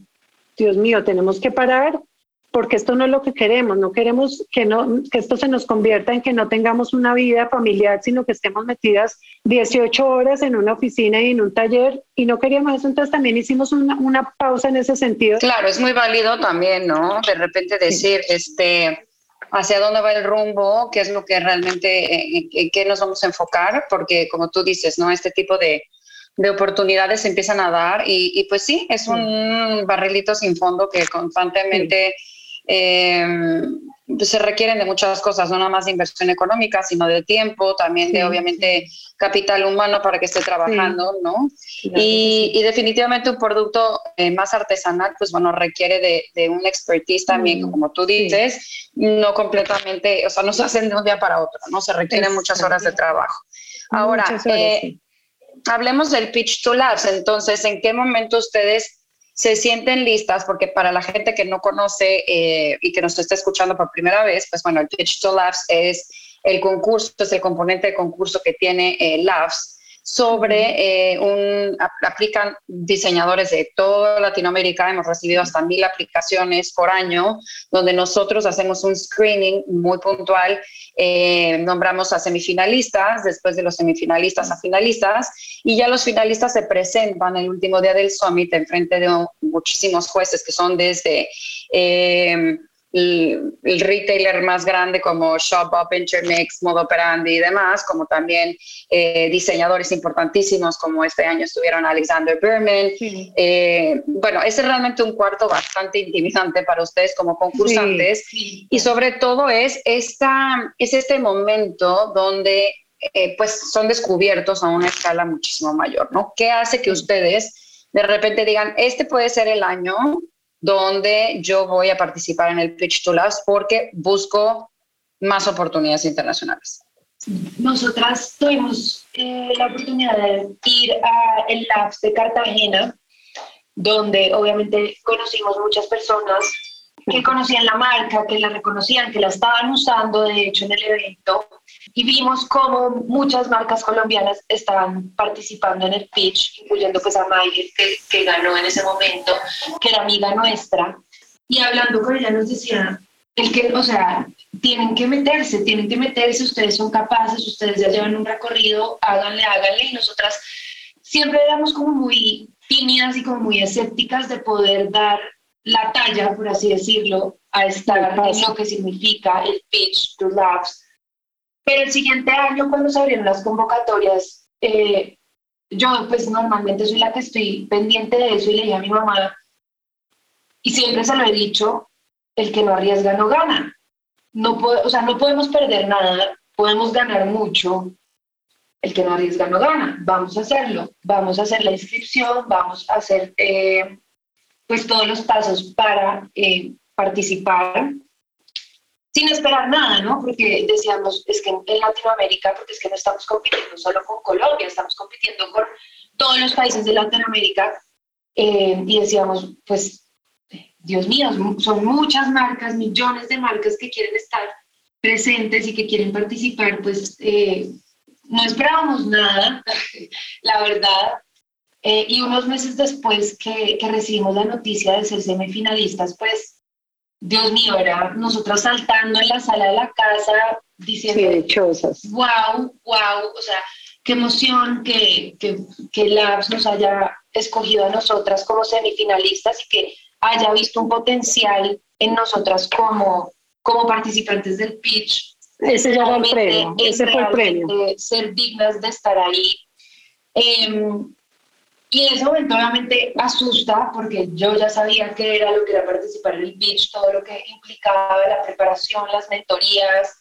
Dios mío, tenemos que parar porque esto no es lo que queremos, no queremos que, no, que esto se nos convierta en que no tengamos una vida familiar, sino que estemos metidas 18 horas en una oficina y en un taller y no queríamos eso, entonces también hicimos una, una pausa en ese sentido. Claro, es muy válido también, ¿no? De repente decir, este hacia dónde va el rumbo, qué es lo que realmente, en, en qué nos vamos a enfocar, porque como tú dices, ¿no? Este tipo de, de oportunidades se empiezan a dar y, y, pues sí, es un barrilito sin fondo que constantemente eh, se requieren de muchas cosas, no nada más de inversión económica, sino de tiempo, también de obviamente capital humano para que esté trabajando, ¿no? Y, definitivamente un producto eh, más artesanal, pues bueno, requiere de, de un expertise también, mm, como tú dices, no completamente, o sea, no se hacen de un día para otro, ¿no? Se requieren muchas horas de trabajo. Ahora, eh, hablemos del Pitch to Labs. Entonces, ¿en qué momento ustedes se sienten listas? Porque para la gente que no conoce eh, y que nos está escuchando por primera vez, pues bueno, el to Labs es el concurso, es el componente de concurso que tiene eh, Labs sobre eh, un, aplican diseñadores de toda Latinoamérica, hemos recibido hasta mil aplicaciones por año, donde nosotros hacemos un screening muy puntual, eh, nombramos a semifinalistas, después de los semifinalistas a finalistas, y ya los finalistas se presentan el último día del summit en frente de muchísimos jueces que son desde... Eh, el, retailer más grande como Shopbop, Intermix, Modo Operandi y demás, como también eh, diseñadores importantísimos como este año estuvieron Alexander Berman. Eh, bueno, es realmente un cuarto bastante intimidante para ustedes como concursantes y sobre todo es, esta, es este momento donde eh, pues son descubiertos a una escala muchísimo mayor, ¿no? ¿Qué hace que ustedes de repente digan, este puede ser el año donde yo voy a participar en el Pitch to Labs porque busco más oportunidades internacionales. Nosotras tuvimos eh, la oportunidad de ir al Labs de Cartagena, donde obviamente conocimos muchas personas que conocían la marca, que la reconocían, que la estaban usando, de hecho, en el evento. Y vimos cómo muchas marcas colombianas estaban participando en el pitch, incluyendo pues a Mayer, que, que ganó en ese momento, que era amiga nuestra. Y hablando con ella nos decía, el que, o sea, tienen que meterse, tienen que meterse, ustedes son capaces, ustedes ya llevan un recorrido, háganle, háganle. Y nosotras siempre éramos como muy tímidas y como muy escépticas de poder dar la talla, por así decirlo, a estar en lo que significa el pitch to labs. Pero el siguiente año, cuando se abrieron las convocatorias, eh, yo pues normalmente soy la que estoy pendiente de eso y le dije a mi mamá, y siempre se lo he dicho, el que no arriesga no gana. No o sea, no podemos perder nada, podemos ganar mucho. El que no arriesga no gana. Vamos a hacerlo. Vamos a hacer la inscripción, vamos a hacer eh, pues todos los pasos para eh, participar sin esperar nada, ¿no? Porque decíamos, es que en Latinoamérica, porque es que no estamos compitiendo solo con Colombia, estamos compitiendo con todos los países de Latinoamérica eh, y decíamos, pues, Dios mío, son muchas marcas, millones de marcas que quieren estar presentes y que quieren participar, pues eh, no esperábamos nada, la verdad, eh, y unos meses después que, que, recibimos la noticia de ser semifinalistas, pues, Dios mío, era nosotras saltando en la sala de la casa diciendo, wow, wow, o sea, qué emoción que, que, que Labs nos haya escogido a nosotras como semifinalistas y que haya visto un potencial en nosotras como, como participantes del pitch. Ese era el premio, ese fue el premio. Ser dignas de estar ahí. Eh, y en ese momento obviamente asusta porque yo ya sabía que era lo que era participar en el pitch, todo lo que implicaba la preparación, las mentorías,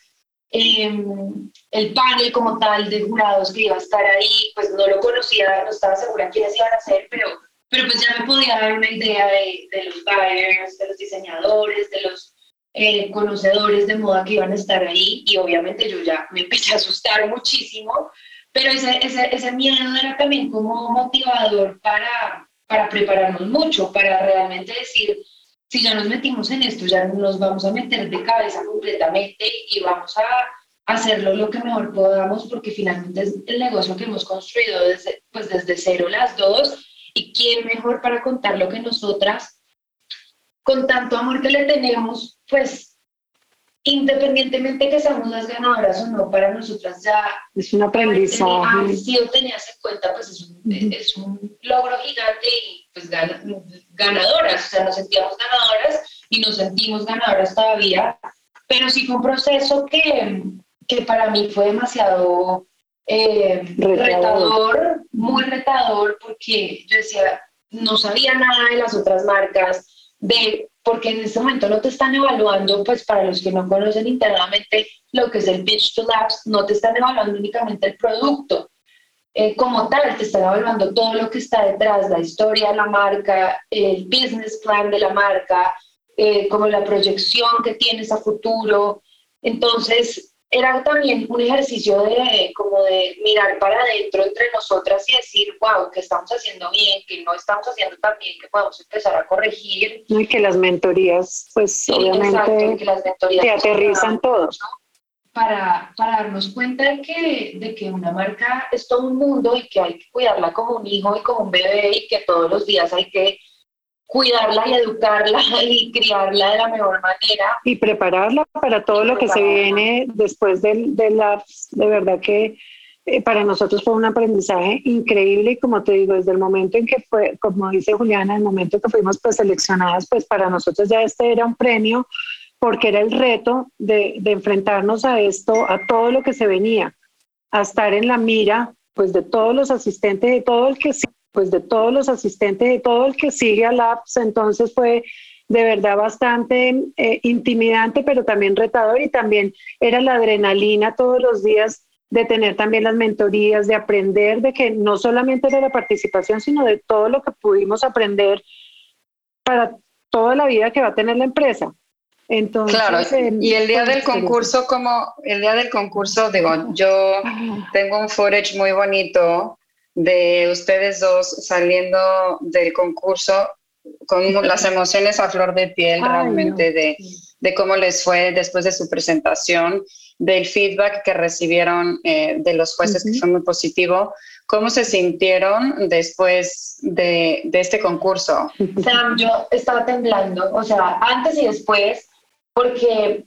em, el panel como tal de jurados que iba a estar ahí, pues no lo conocía, no estaba segura quiénes iban a ser, pero, pero pues ya me podía dar una idea de, de los buyers, de los diseñadores, de los eh, conocedores de moda que iban a estar ahí y obviamente yo ya me empecé a asustar muchísimo pero ese, ese, ese miedo era también como motivador para, para prepararnos mucho, para realmente decir, si ya nos metimos en esto, ya nos vamos a meter de cabeza completamente y vamos a hacerlo lo que mejor podamos, porque finalmente es el negocio que hemos construido desde, pues desde cero las dos, y quién mejor para contar lo que nosotras, con tanto amor que le tenemos, pues independientemente que seamos las ganadoras o no, para nosotras ya es un aprendizaje. Si lo tenías en cuenta, pues es un, es un logro gigante y pues ganadoras, o sea, nos sentíamos ganadoras y nos sentimos ganadoras todavía, pero sí fue un proceso que, que para mí fue demasiado eh, retador, muy retador, porque yo decía, no sabía nada de las otras marcas, de porque en este momento no te están evaluando, pues para los que no conocen internamente lo que es el Pitch to Labs, no te están evaluando únicamente el producto eh, como tal, te están evaluando todo lo que está detrás, la historia de la marca, el business plan de la marca, eh, como la proyección que tienes a futuro. Entonces, era también un ejercicio de como de mirar para adentro entre nosotras y decir, wow, que estamos haciendo bien, que no estamos haciendo tan bien, que podemos empezar a corregir. Y que las mentorías, pues obviamente, que las mentorías te aterrizan todos. Para, para darnos cuenta de que, de que una marca es todo un mundo y que hay que cuidarla como un hijo y como un bebé y que todos los días hay que cuidarla y educarla y criarla de la mejor manera. Y prepararla para todo lo que se viene después del, del De verdad que eh, para nosotros fue un aprendizaje increíble y como te digo, desde el momento en que fue, como dice Juliana, el momento que fuimos pues seleccionadas, pues para nosotros ya este era un premio porque era el reto de, de enfrentarnos a esto, a todo lo que se venía, a estar en la mira pues de todos los asistentes, de todo el que pues de todos los asistentes, de todo el que sigue a Labs, entonces fue de verdad bastante eh, intimidante, pero también retador y también era la adrenalina todos los días de tener también las mentorías, de aprender, de que no solamente era la participación, sino de todo lo que pudimos aprender para toda la vida que va a tener la empresa. Entonces, claro, y el día del concurso, como el día del concurso, digo, yo tengo un footage muy bonito de ustedes dos saliendo del concurso con las emociones a flor de piel realmente de, de, cómo les fue después de su presentación, del feedback que recibieron eh, de los jueces que fue muy positivo. ¿Cómo se sintieron después de, de este concurso? Sam, yo estaba temblando, o sea, antes y después, porque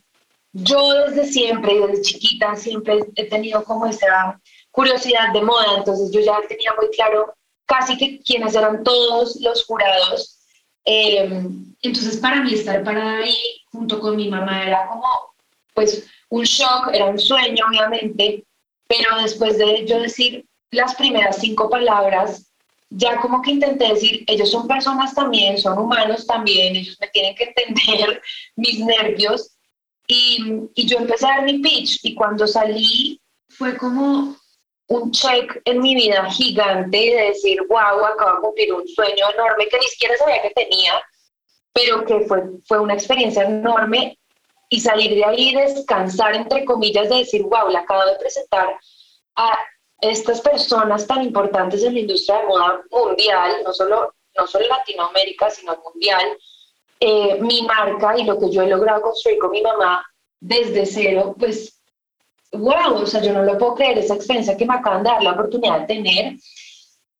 yo desde siempre, desde chiquita, siempre he tenido como esa curiosidad de moda, entonces yo ya tenía muy claro casi que quiénes eran todos los jurados. Em, entonces para mí estar para ahí junto con mi mamá era como pues un shock, era un sueño obviamente, pero después de yo decir las primeras cinco palabras, ya como que intenté decir, ellos son personas también, son humanos también, ellos me tienen que entender mis nervios. Y, y yo empecé a dar mi pitch y cuando salí fue como, un check en mi vida gigante de decir, wow, acabo de cumplir un sueño enorme que ni siquiera sabía que tenía, pero que fue, fue una experiencia enorme y salir de ahí, descansar, entre comillas, de decir, wow, le acabo de presentar a estas personas tan importantes en la industria de moda mundial, no solo, no solo Latinoamérica, sino mundial, eh, mi marca y lo que yo he logrado construir con mi mamá desde cero, pues wow, o sea, yo no lo puedo creer, esa experiencia que me acaban de dar la oportunidad de tener.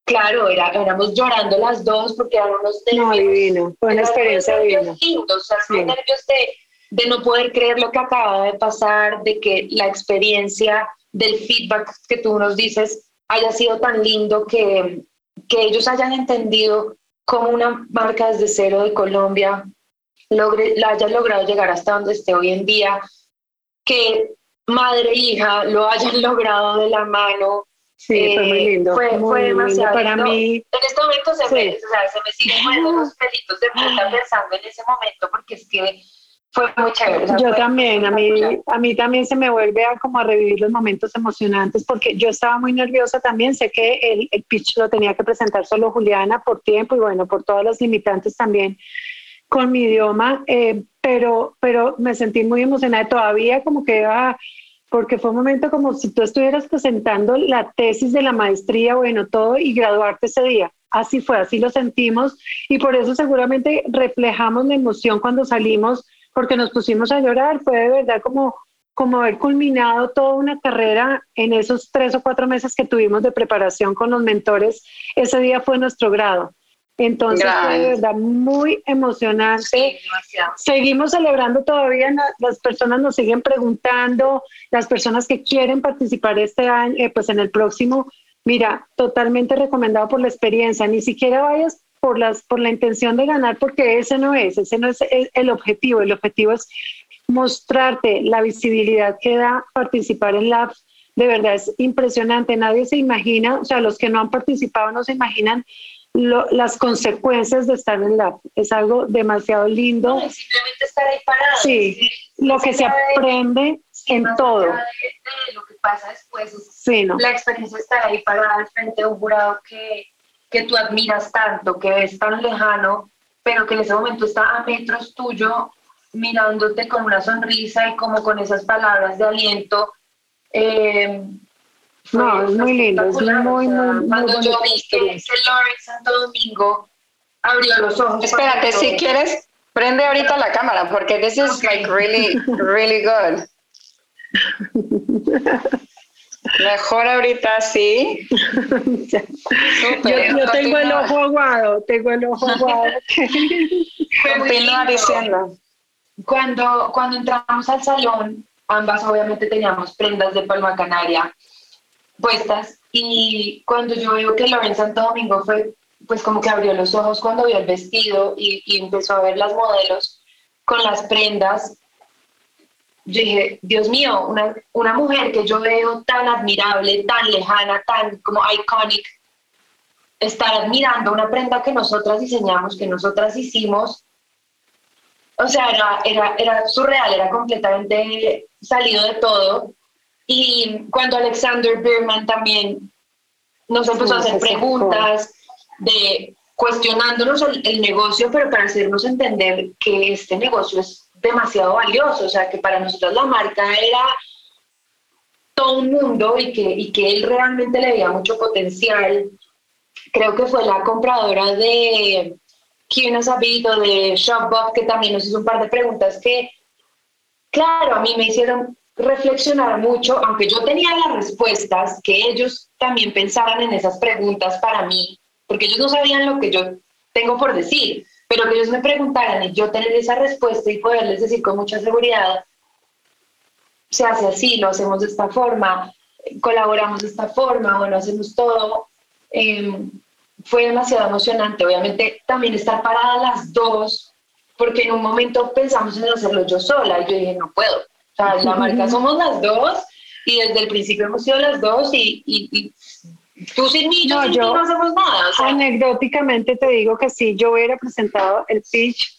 Claro, era, éramos llorando las dos porque eran unos nervios. No, divino, fue una experiencia divina. o sea, nervios de, de no poder creer lo que acaba de pasar, de que la experiencia del feedback que tú nos dices haya sido tan lindo que, que ellos hayan entendido cómo una marca desde cero de Colombia logre, la haya logrado llegar hasta donde esté hoy en día, que madre e hija lo hayan logrado de la mano. Sí, fue muy eh, lindo. Fue, fue demasiado para mí. En este momento se, me, o sea, se me siguen poniendo los pelitos de punta pensando en ese momento porque es que fue muy chévere. yo también, a mí, a mí también se me vuelve a como a revivir los momentos emocionantes porque yo estaba muy nerviosa también, sé que el, el pitch lo tenía que presentar solo Juliana por tiempo y bueno, por todas las limitantes también con mi idioma, eh, pero, pero me sentí muy emocionada todavía como que ah, porque fue un momento como si tú estuvieras presentando la tesis de la maestría, bueno, todo y graduarte ese día. Así fue, así lo sentimos y por eso seguramente reflejamos la emoción cuando salimos, porque nos pusimos a llorar, fue de verdad como, como haber culminado toda una carrera en esos tres o cuatro meses que tuvimos de preparación con los mentores. Ese día fue nuestro grado. Entonces fue de verdad muy emocionante. Seguimos celebrando todavía, las personas nos siguen preguntando, las personas que quieren participar este año, eh, pues en el próximo, mira, totalmente recomendado por la experiencia, ni siquiera vayas por, las, por la intención de ganar, porque ese no es, ese no es el objetivo, el objetivo es mostrarte la visibilidad que da participar en Labs. De verdad es impresionante, nadie se imagina, o sea, los que no han participado no se imaginan las consecuencias de estar en la es algo demasiado lindo. simplemente estar ahí parado. Sí, lo que se aprende en todo. lo que pasa después sí, no. la experiencia de estar ahí parada frente a un jurado que, que tú admiras tanto, que ves tan lejano, pero que en ese momento está a metros tuyo, mirándote con una sonrisa y como con esas palabras de aliento. Eh, no, es muy lindo, es muy, muy, Cuando yo vi que, Lawrence Santo Domingo abrió los ojos. Espérate, si quieres, prende ahorita la cámara porque this is like really, really good. Mejor ahorita sí. yo, tengo el ojo aguado, tengo el ojo aguado. Continúa diciendo. Cuando, cuando entramos al salón, ambas obviamente teníamos prendas de palma canaria puestas y cuando yo veo que Loren Santo Domingo fue, pues como que abrió los ojos cuando vio el vestido y, y empezó a ver las modelos con las prendas, yo dije, Dios mío, una, una mujer que yo veo tan admirable, tan lejana, tan como iconic, estar admirando una prenda que nosotras diseñamos, que nosotras hicimos, o sea, era, era, era surreal, era completamente salido de todo. Y cuando Alexander Berman también nos empezó a hacer preguntas de cuestionándonos el, el, negocio, pero para hacernos entender que este negocio es demasiado valioso, o sea, que para nosotros la marca era todo un mundo y que, y que él realmente le veía mucho potencial. Creo que fue la compradora de ¿Quién ha sabido de Shopbot, que también nos hizo un par de preguntas que, claro, a mí me hicieron reflexionar mucho, aunque yo tenía las respuestas, que ellos también pensaran en esas preguntas para mí, porque ellos no sabían lo que yo tengo por decir. Pero que ellos me preguntaran y yo tener esa respuesta y poderles decir con mucha seguridad, se hace así, lo hacemos de esta forma, colaboramos de esta forma, bueno, hacemos todo. Em, fue demasiado emocionante. Obviamente también estar paradas las dos, porque en un momento pensamos en hacerlo yo sola y yo dije, no puedo. O sea, la marca somos las dos y desde el principio hemos sido las dos y, y Tú sin mí, no, yo no hacemos nada. Anecdóticamente te digo que si yo hubiera presentado el pitch,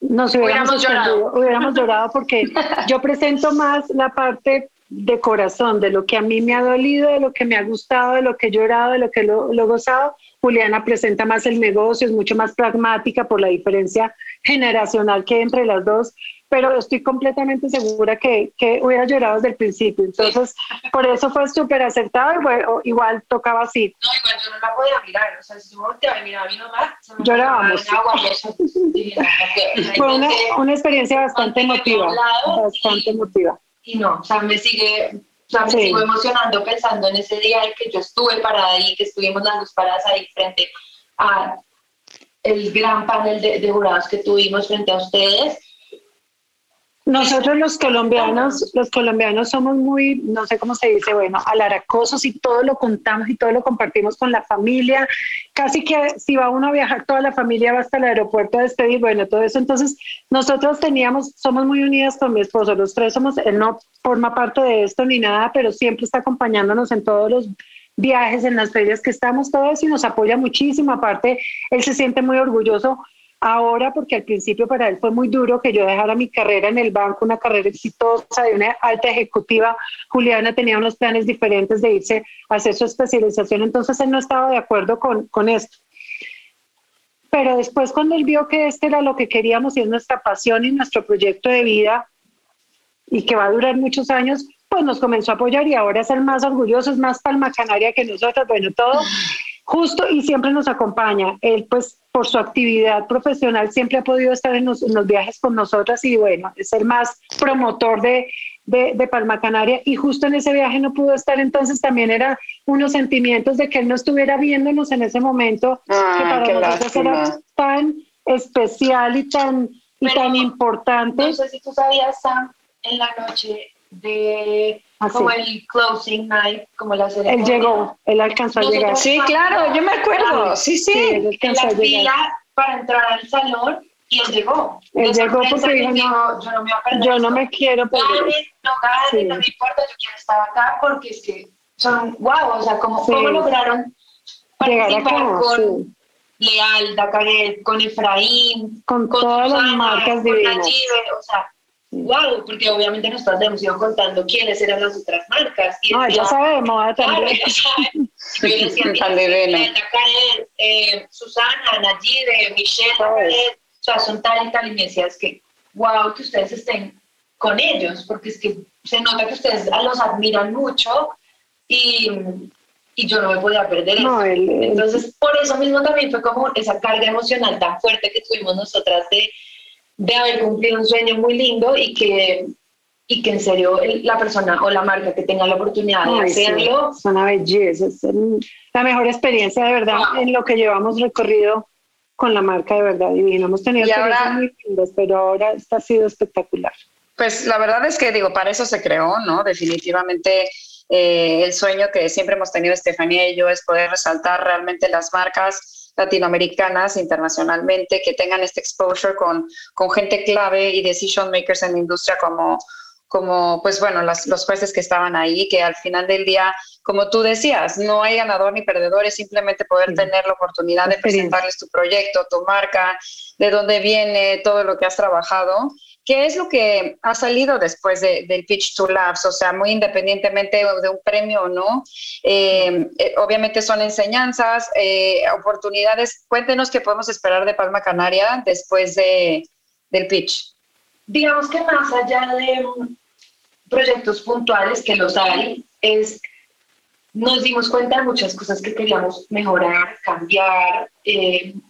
nos hubiéramos, llorado. Hubiéramos llorado porque yo presento más la parte de corazón, de lo que a mí me ha dolido, de lo que me ha gustado, de lo que he llorado, de lo que lo, lo he gozado. Juliana presenta más el negocio, es mucho más pragmática por la diferencia generacional que hay entre las dos, pero estoy completamente segura que, que hubiera llorado desde el principio. Entonces, por eso fue súper acertado y bueno, igual tocaba así. No, igual yo no la podía mirar, o sea, si yo te mirar a mi mamá, llorábamos. fue una, una experiencia bastante emotiva, bastante emotiva. Y no, o sea, me sigue o sea, me sigo emocionando pensando en ese día en que yo estuve parada ahí, que estuvimos las dos paradas ahí frente a el gran panel de, de jurados que tuvimos frente a ustedes nosotros los colombianos, los colombianos somos muy, no sé cómo se dice, bueno, alaracosos y todo lo contamos y todo lo compartimos con la familia. Casi que si va uno a viajar, toda la familia va hasta el aeropuerto a despedir, bueno, todo eso. Entonces, nosotros teníamos, somos muy unidas con mi esposo, los tres somos, él no forma parte de esto ni nada, pero siempre está acompañándonos en todos los viajes, en las ferias que estamos todos y nos apoya muchísimo. Aparte, él se siente muy orgulloso ahora porque al principio para él fue muy duro que yo dejara mi carrera en el banco, una carrera exitosa de una alta ejecutiva. Juliana tenía unos planes diferentes de irse a hacer su especialización, entonces él no estaba de acuerdo con, con esto. Pero después cuando él vio que este era lo que queríamos y es nuestra pasión y nuestro proyecto de vida y que va a durar muchos años, pues nos comenzó a apoyar y ahora es el más orgulloso, es más palma canaria que nosotros, bueno, todo justo y siempre nos acompaña. Él pues por su actividad profesional siempre ha podido estar en los, viajes con nosotras y bueno, es el más promotor de, de, Palma Canaria y justo en ese viaje no pudo estar, entonces también era unos sentimientos de que él no estuviera viéndonos en ese momento, que para nosotros era tan especial y tan, y tan importante. No sé si tú sabías, Sam, en la noche de Ah, como el closing night, como la ceremonia. Él llegó, él alcanzó a llegar. Sí, claro, yo me acuerdo. Sí, sí. él alcanzó en la fila para entrar al salón y él llegó. Él llegó porque dijo, no, yo no me voy a perder. Yo no me quiero perder. no ganen, no me importa, yo quiero estar acá porque es que son wow, o sea, ¿cómo, ¿cómo lograron participar con Leal, Dacaret, con Efraín, con, con todas las marcas divinas. o sea, wow, porque obviamente nosotros hemos ido contando quiénes eran las otras marcas. Y no, ya sabemos, también. Claro, eh, Susana, Nayide, Michelle, o sea, son tal y tal que wow que ustedes estén con ellos, porque es que se nota que ustedes los admiran mucho y, y yo no me podía perder eso. Entonces, por eso mismo también fue como esa carga emocional tan fuerte que tuvimos nosotras de, de haber cumplido un sueño muy lindo y que y que en serio la persona o la marca que tenga la oportunidad de hacerlo. es una belleza, es la mejor experiencia de verdad en lo que llevamos recorrido con la marca de verdad y Hemos tenido experiencias muy lindas, pero ahora está ha sido espectacular. Pues la verdad es que digo, para eso se creó, ¿no? Definitivamente eh, el sueño que siempre hemos tenido Estefanía y yo es poder resaltar realmente las marcas latinoamericanas internacionalmente que tengan este exposure con, con gente clave y decision makers en la industria como, como pues bueno, los jueces que estaban ahí, que al final del día, como tú decías, no hay ganador ni perdedor, es simplemente poder tener la oportunidad de presentarles tu proyecto, tu marca, de dónde viene, todo lo que has trabajado ¿Qué es lo que ha salido después del Pitch to Labs? O sea, muy independientemente de un premio o no, eh, eh, obviamente son enseñanzas, eh, oportunidades. Cuéntenos qué podemos esperar de Palma Canaria después de, del pitch. Digamos que más allá de proyectos puntuales, que los hay, es, nos dimos cuenta de muchas cosas que queríamos mejorar, cambiar,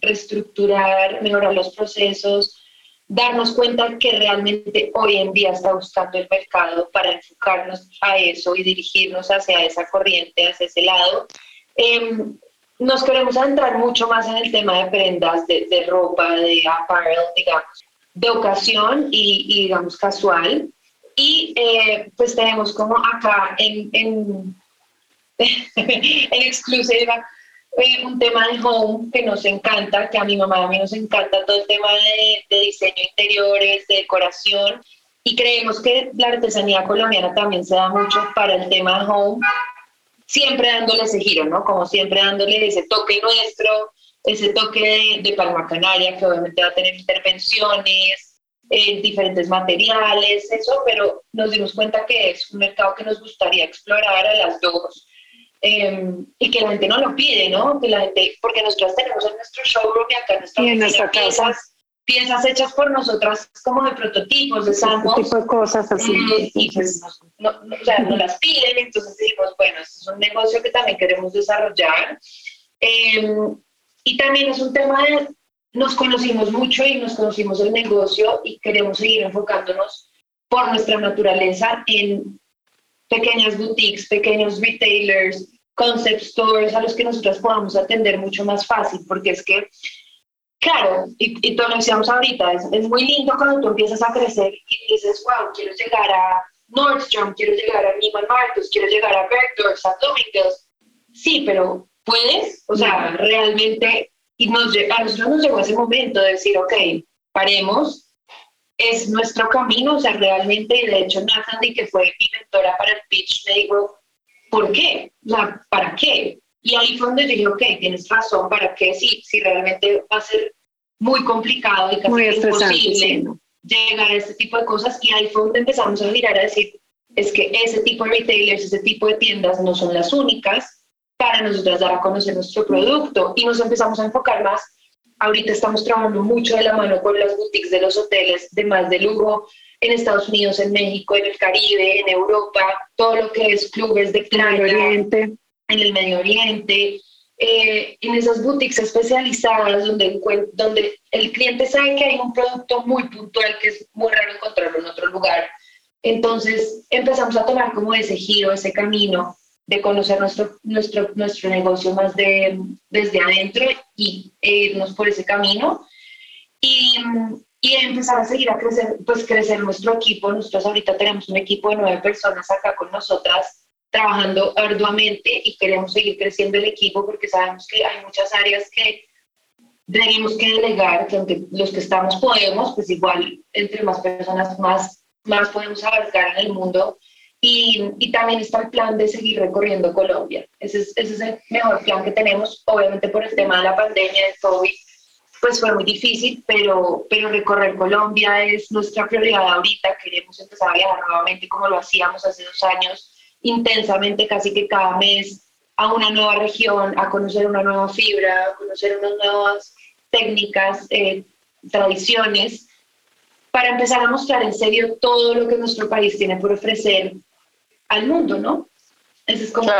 reestructurar, mejorar los procesos darnos cuenta que realmente hoy en día está buscando el mercado para enfocarnos a eso y dirigirnos hacia esa corriente, hacia ese lado. Em, nos queremos adentrar mucho más en el tema de prendas, de, ropa, de apparel, digamos, de ocasión y, digamos casual. Y eh, pues tenemos como acá en, en, en exclusiva un tema de home que nos encanta, que a mi mamá a mí nos encanta todo el tema de, diseño interiores, de decoración, y creemos que la artesanía colombiana también se da mucho para el tema de home, siempre dándole ese giro, ¿no? Como siempre dándole ese toque nuestro, ese toque de, Palma Canaria, que obviamente va a tener intervenciones, en diferentes materiales, eso, pero nos dimos cuenta que es un mercado que nos gustaría explorar a las dos Em, y que la gente no lo pide, ¿no? Que la gente, porque nosotros tenemos en nuestro showroom y acá en nuestra, piezas, piezas hechas por nosotras como de prototipos, de este tipo de cosas así. Eh, y pues no, o sea, no las piden, entonces decimos, bueno, este es un negocio que también queremos desarrollar. Em, y también es un tema de, nos conocimos mucho y nos conocimos el negocio y queremos seguir enfocándonos por nuestra naturaleza en pequeñas boutiques, pequeños retailers, concept stores a los que nosotros podamos atender mucho más fácil, porque es que, claro, y, y lo decíamos ahorita, es, es, muy lindo cuando tú empiezas a crecer y dices, wow, quiero llegar a Nordstrom, quiero llegar a Neiman Marcus, quiero llegar a Bergdorf, a Bloomingdale's. Sí, pero ¿puedes? O sea, realmente, y nos, a nosotros nos llegó ese momento de decir, ok, paremos, es nuestro camino, o sea, realmente, de hecho, Nathan, que fue mi mentora para el pitch, me dijo, ¿por qué? ¿para qué? Y ahí fue donde yo dije, ok, tienes razón, ¿para qué? Si, si realmente va a ser muy complicado y casi imposible llegar a este tipo de cosas. Y ahí fue donde empezamos a mirar a decir, es que ese tipo de retailers, ese tipo de tiendas no son las únicas para nosotros dar a conocer nuestro producto. Y nos empezamos a enfocar más. Ahorita estamos trabajando mucho de la mano con las boutiques de los hoteles de más de lujo, en Estados Unidos, en México, en el Caribe, en Europa, todo lo que es clubes de playa, Oriente. en el Medio Oriente, eh, en esas boutiques especializadas donde, donde el cliente sabe que hay un producto muy puntual que es muy raro encontrarlo en otro lugar. Entonces empezamos a tomar como ese giro, ese camino de conocer nuestro, nuestro, nuestro negocio más de, desde adentro y e irnos por ese camino. Y, y empezar a seguir a crecer, pues crecer nuestro equipo. Nosotros ahorita tenemos un equipo de nueve personas acá con nosotras trabajando arduamente y queremos seguir creciendo el equipo porque sabemos que hay muchas áreas que tenemos que delegar, que aunque los que estamos podemos, pues igual entre más personas más, más podemos abarcar en el mundo. Y, y, también está el plan de seguir recorriendo Colombia. Ese es, ese es el mejor plan que tenemos, obviamente por el tema de la pandemia, del COVID pues fue muy difícil, pero, pero recorrer Colombia es nuestra prioridad ahorita. Queremos empezar a viajar nuevamente como lo hacíamos hace dos años, intensamente, casi que cada mes, a una nueva región, a conocer una nueva fibra, a conocer unas nuevas técnicas, eh, tradiciones, para empezar a mostrar en serio todo lo que nuestro país tiene por ofrecer al mundo, ¿no? Eso es como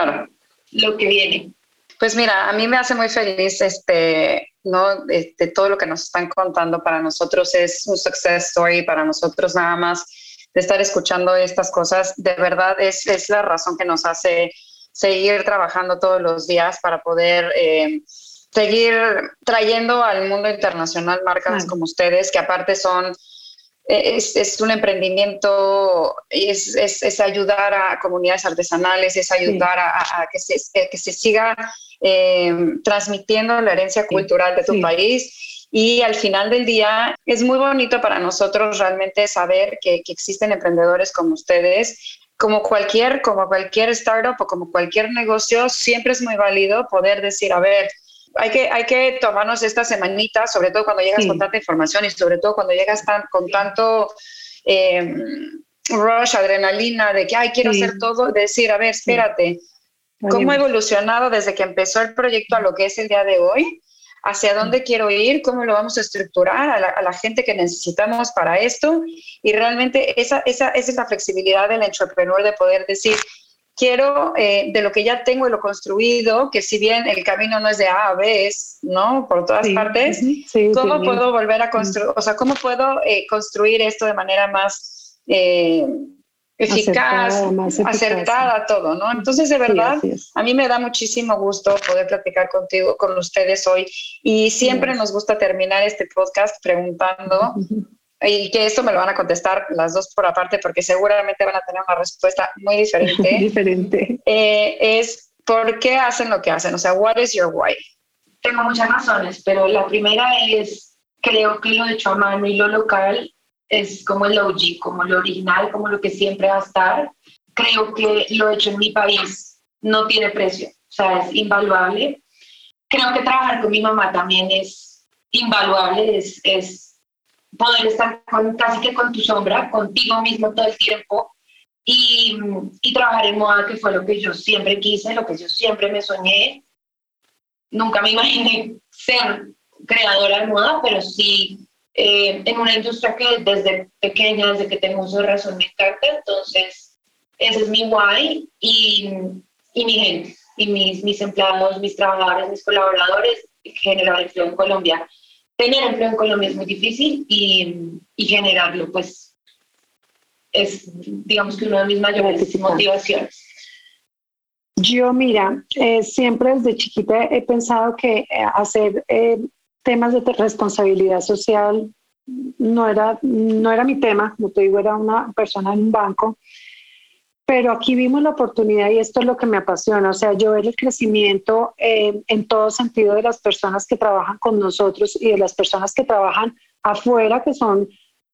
lo que viene. Pues mira, a mí me hace muy feliz este, ¿no? Este, todo lo que nos están contando. Para nosotros es un success story, para nosotros nada más de estar escuchando estas cosas, de verdad es, es la razón que nos hace seguir trabajando todos los días para poder eh, seguir trayendo al mundo internacional marcas como ustedes, que aparte son es, es, un emprendimiento, es, es, es, ayudar a comunidades artesanales, es ayudar a, que, se, que se siga eh, transmitiendo la herencia cultural de tu país. Y al final del día es muy bonito para nosotros realmente saber que, que existen emprendedores como ustedes. Como cualquier, como cualquier startup o como cualquier negocio, siempre es muy válido poder decir, a ver, hay que, hay que tomarnos esta semanita, sobre todo cuando llegas con tanta información y sobre todo cuando llegas tan, con tanto eh, rush, adrenalina, de que, ay, quiero hacer todo, decir, a ver, espérate, ¿cómo ha evolucionado desde que empezó el proyecto a lo que es el día de hoy? hacia dónde quiero ir, cómo lo vamos a estructurar a la, gente que necesitamos para esto. Y realmente esa, esa, esa, es la flexibilidad del entrepreneur de poder decir, quiero eh, de lo que ya tengo y lo construido, que si bien el camino no es de A a B, es, ¿no? Por todas partes, ¿cómo puedo volver a construir, o sea, cómo puedo eh, construir esto de manera más eh, eficaz, acertada, todo, ¿no? Entonces, de verdad, a mí me da muchísimo gusto poder platicar contigo, con ustedes hoy y siempre nos gusta terminar este podcast preguntando y que esto me lo van a contestar las dos por aparte porque seguramente van a tener una respuesta muy diferente. diferente. Eh, es ¿por qué hacen lo que hacen? O sea, what is your why? Tengo muchas razones, pero la primera es, creo que lo hecho a mano y lo local es como el OG, como lo original, como lo que siempre va a estar. Creo que lo hecho en mi país no tiene precio, o sea, es invaluable. Creo que trabajar con mi mamá también es invaluable, es, es poder estar con, casi que con tu sombra, contigo mismo todo el tiempo y, y, trabajar en moda, que fue lo que yo siempre quise, lo que yo siempre me soñé. Nunca me imaginé ser creadora de moda, pero sí eh, en una industria que desde pequeña, desde que tengo uso de razón, me encanta. Entonces, ese es mi why y, y mi gente, y mis, mis empleados, mis trabajadores, mis colaboradores, generar empleo en Colombia tener empleo en Colombia es muy difícil y, y generarlo, pues, es, digamos que una de mis mayores motivaciones. Yo, mira, eh, siempre desde chiquita he pensado que eh, hacer eh, temas de responsabilidad social no era, no era mi tema, como te digo, era una persona en un banco, pero aquí vimos la oportunidad y esto es lo que me apasiona, o sea, yo ver el crecimiento eh, en todo sentido de las personas que trabajan con nosotros y de las personas que trabajan afuera, que son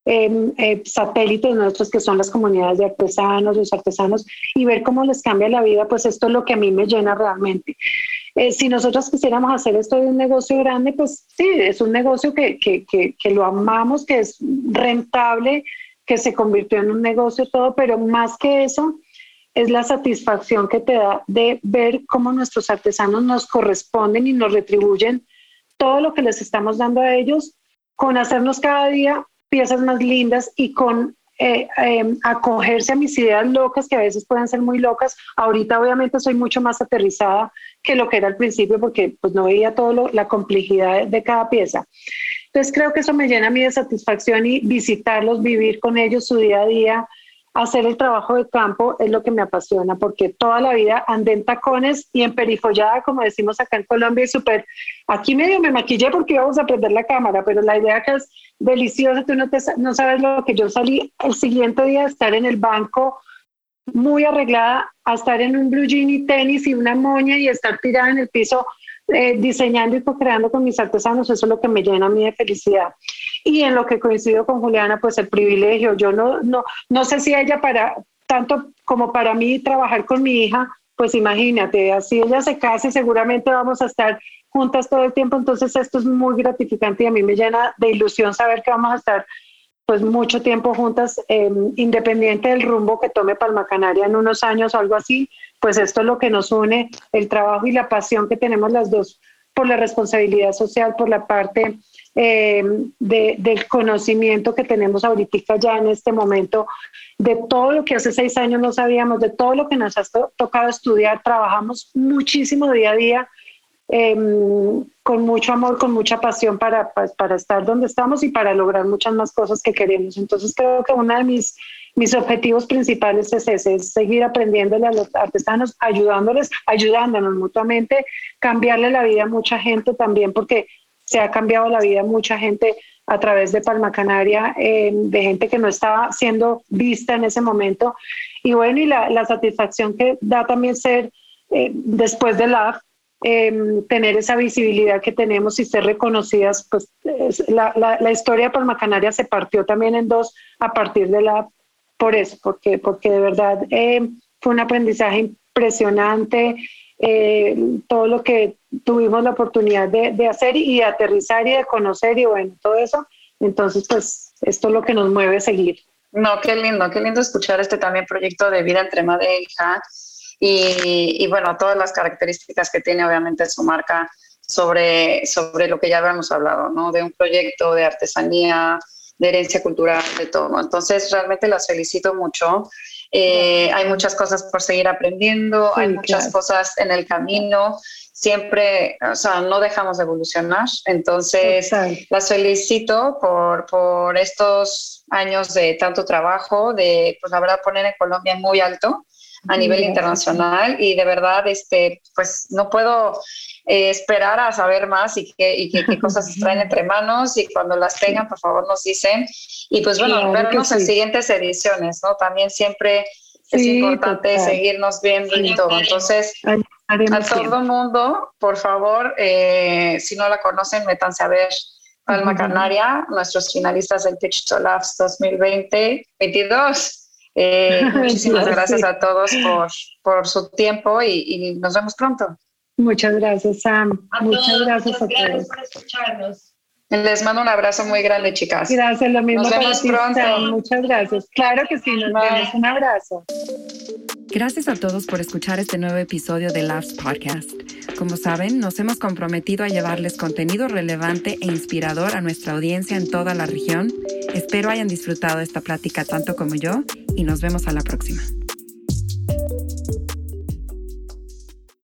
em, eh, satélites nuestros, que son las comunidades de artesanos, los artesanos, y ver cómo les cambia la vida, pues esto es lo que a mí me llena realmente. Eh, si nosotros quisiéramos hacer esto de un negocio grande, pues sí, es un negocio que, que, que, que lo amamos, que es rentable, que se convirtió en un negocio todo, pero más que eso es la satisfacción que te da de ver cómo nuestros artesanos nos corresponden y nos retribuyen todo lo que les estamos dando a ellos con hacernos cada día piezas más lindas y con eh, em, acogerse a mis ideas locas, que a veces pueden ser muy locas. Ahorita obviamente soy mucho más aterrizada que lo que era al principio porque pues no veía todo la complejidad de cada pieza. Entonces creo que eso me llena a mí de satisfacción y visitarlos, vivir con ellos su día a día, hacer el trabajo de campo es lo que me apasiona, porque toda la vida andé en tacones y en perifollada, como decimos acá en Colombia, y súper, aquí medio me maquillé porque íbamos a prender la cámara, pero la idea que es deliciosa, tú no, te, no sabes lo que yo salí el siguiente día de estar en el banco muy arreglada, a estar en un blue jean y tenis y una moña y estar tirada en el piso eh, diseñando y co-creando con mis artesanos, eso es lo que me llena a mí de felicidad. Y en lo que coincido con Juliana, pues el privilegio. Yo no, no, no sé si ella para, tanto como para mí trabajar con mi hija, pues imagínate, así ella se case, seguramente vamos a estar juntas todo el tiempo, entonces esto es muy gratificante y a mí me llena de ilusión saber que vamos a estar pues mucho tiempo juntas, em, independiente del rumbo que tome Palma Canaria en unos años o algo así, pues esto es lo que nos une, el trabajo y la pasión que tenemos las dos por la responsabilidad social, por la parte eh, del conocimiento que tenemos ahorita ya en este momento, de todo lo que hace seis años no sabíamos, de todo lo que nos ha tocado estudiar, trabajamos muchísimo día a día. Em, con mucho amor, con mucha pasión para, pues, para estar donde estamos y para lograr muchas más cosas que queremos. Entonces creo que uno de mis, mis objetivos principales es ese, es seguir aprendiéndole a los artesanos, ayudándoles, ayudándonos mutuamente, cambiarle la vida a mucha gente también, porque se ha cambiado la vida a mucha gente a través de Palma Canaria, eh, de gente que no estaba siendo vista en ese momento. Y bueno, y la, la satisfacción que da también ser eh, después de la Em, tener esa visibilidad que tenemos y ser reconocidas, pues la, la, historia de Palma Canaria se partió también en dos a partir de la, por eso, porque, porque de verdad em, fue un aprendizaje impresionante, eh, todo lo que tuvimos la oportunidad de, de, hacer y aterrizar y de conocer y bueno, todo eso. Entonces, pues esto es lo que nos mueve a seguir. No, qué lindo, qué lindo escuchar este también proyecto de vida entre madre e hija y, bueno, todas las características que tiene obviamente su marca sobre, sobre lo que ya habíamos hablado, ¿no? De un proyecto de artesanía, de herencia cultural, de todo. Entonces, realmente las felicito mucho. Eh, hay muchas cosas por seguir aprendiendo, hay muchas cosas en el camino, siempre, o sea, no dejamos de evolucionar. Entonces, las felicito por, por estos años de tanto trabajo, de, pues la verdad, poner en Colombia muy alto a nivel internacional y de verdad, este, pues no puedo eh, esperar a saber más y qué, qué, cosas traen entre manos y cuando las tengan, por favor, nos dicen. Y pues bueno, vernos en siguientes ediciones, ¿no? También siempre es importante seguirnos viendo y todo. Entonces, a todo mundo, por favor, eh, si no la conocen, métanse a ver Palma Canaria, nuestros finalistas del Pitch to Labs 2020-22. Eh, muchísimas gracias a todos por, por su tiempo y, nos vemos pronto. Muchas gracias, Sam. Muchas gracias a todos. por escucharnos. Les mando un abrazo muy grande, chicas. Gracias, lo mismo. Nos vemos pronto. Muchas gracias. Claro que sí, nos vemos. Un abrazo. Gracias a todos por escuchar este nuevo episodio de Laughs Podcast. Como saben, nos hemos comprometido a llevarles contenido relevante e inspirador a nuestra audiencia en toda la región. Espero hayan disfrutado esta plática tanto como yo y nos vemos a la próxima.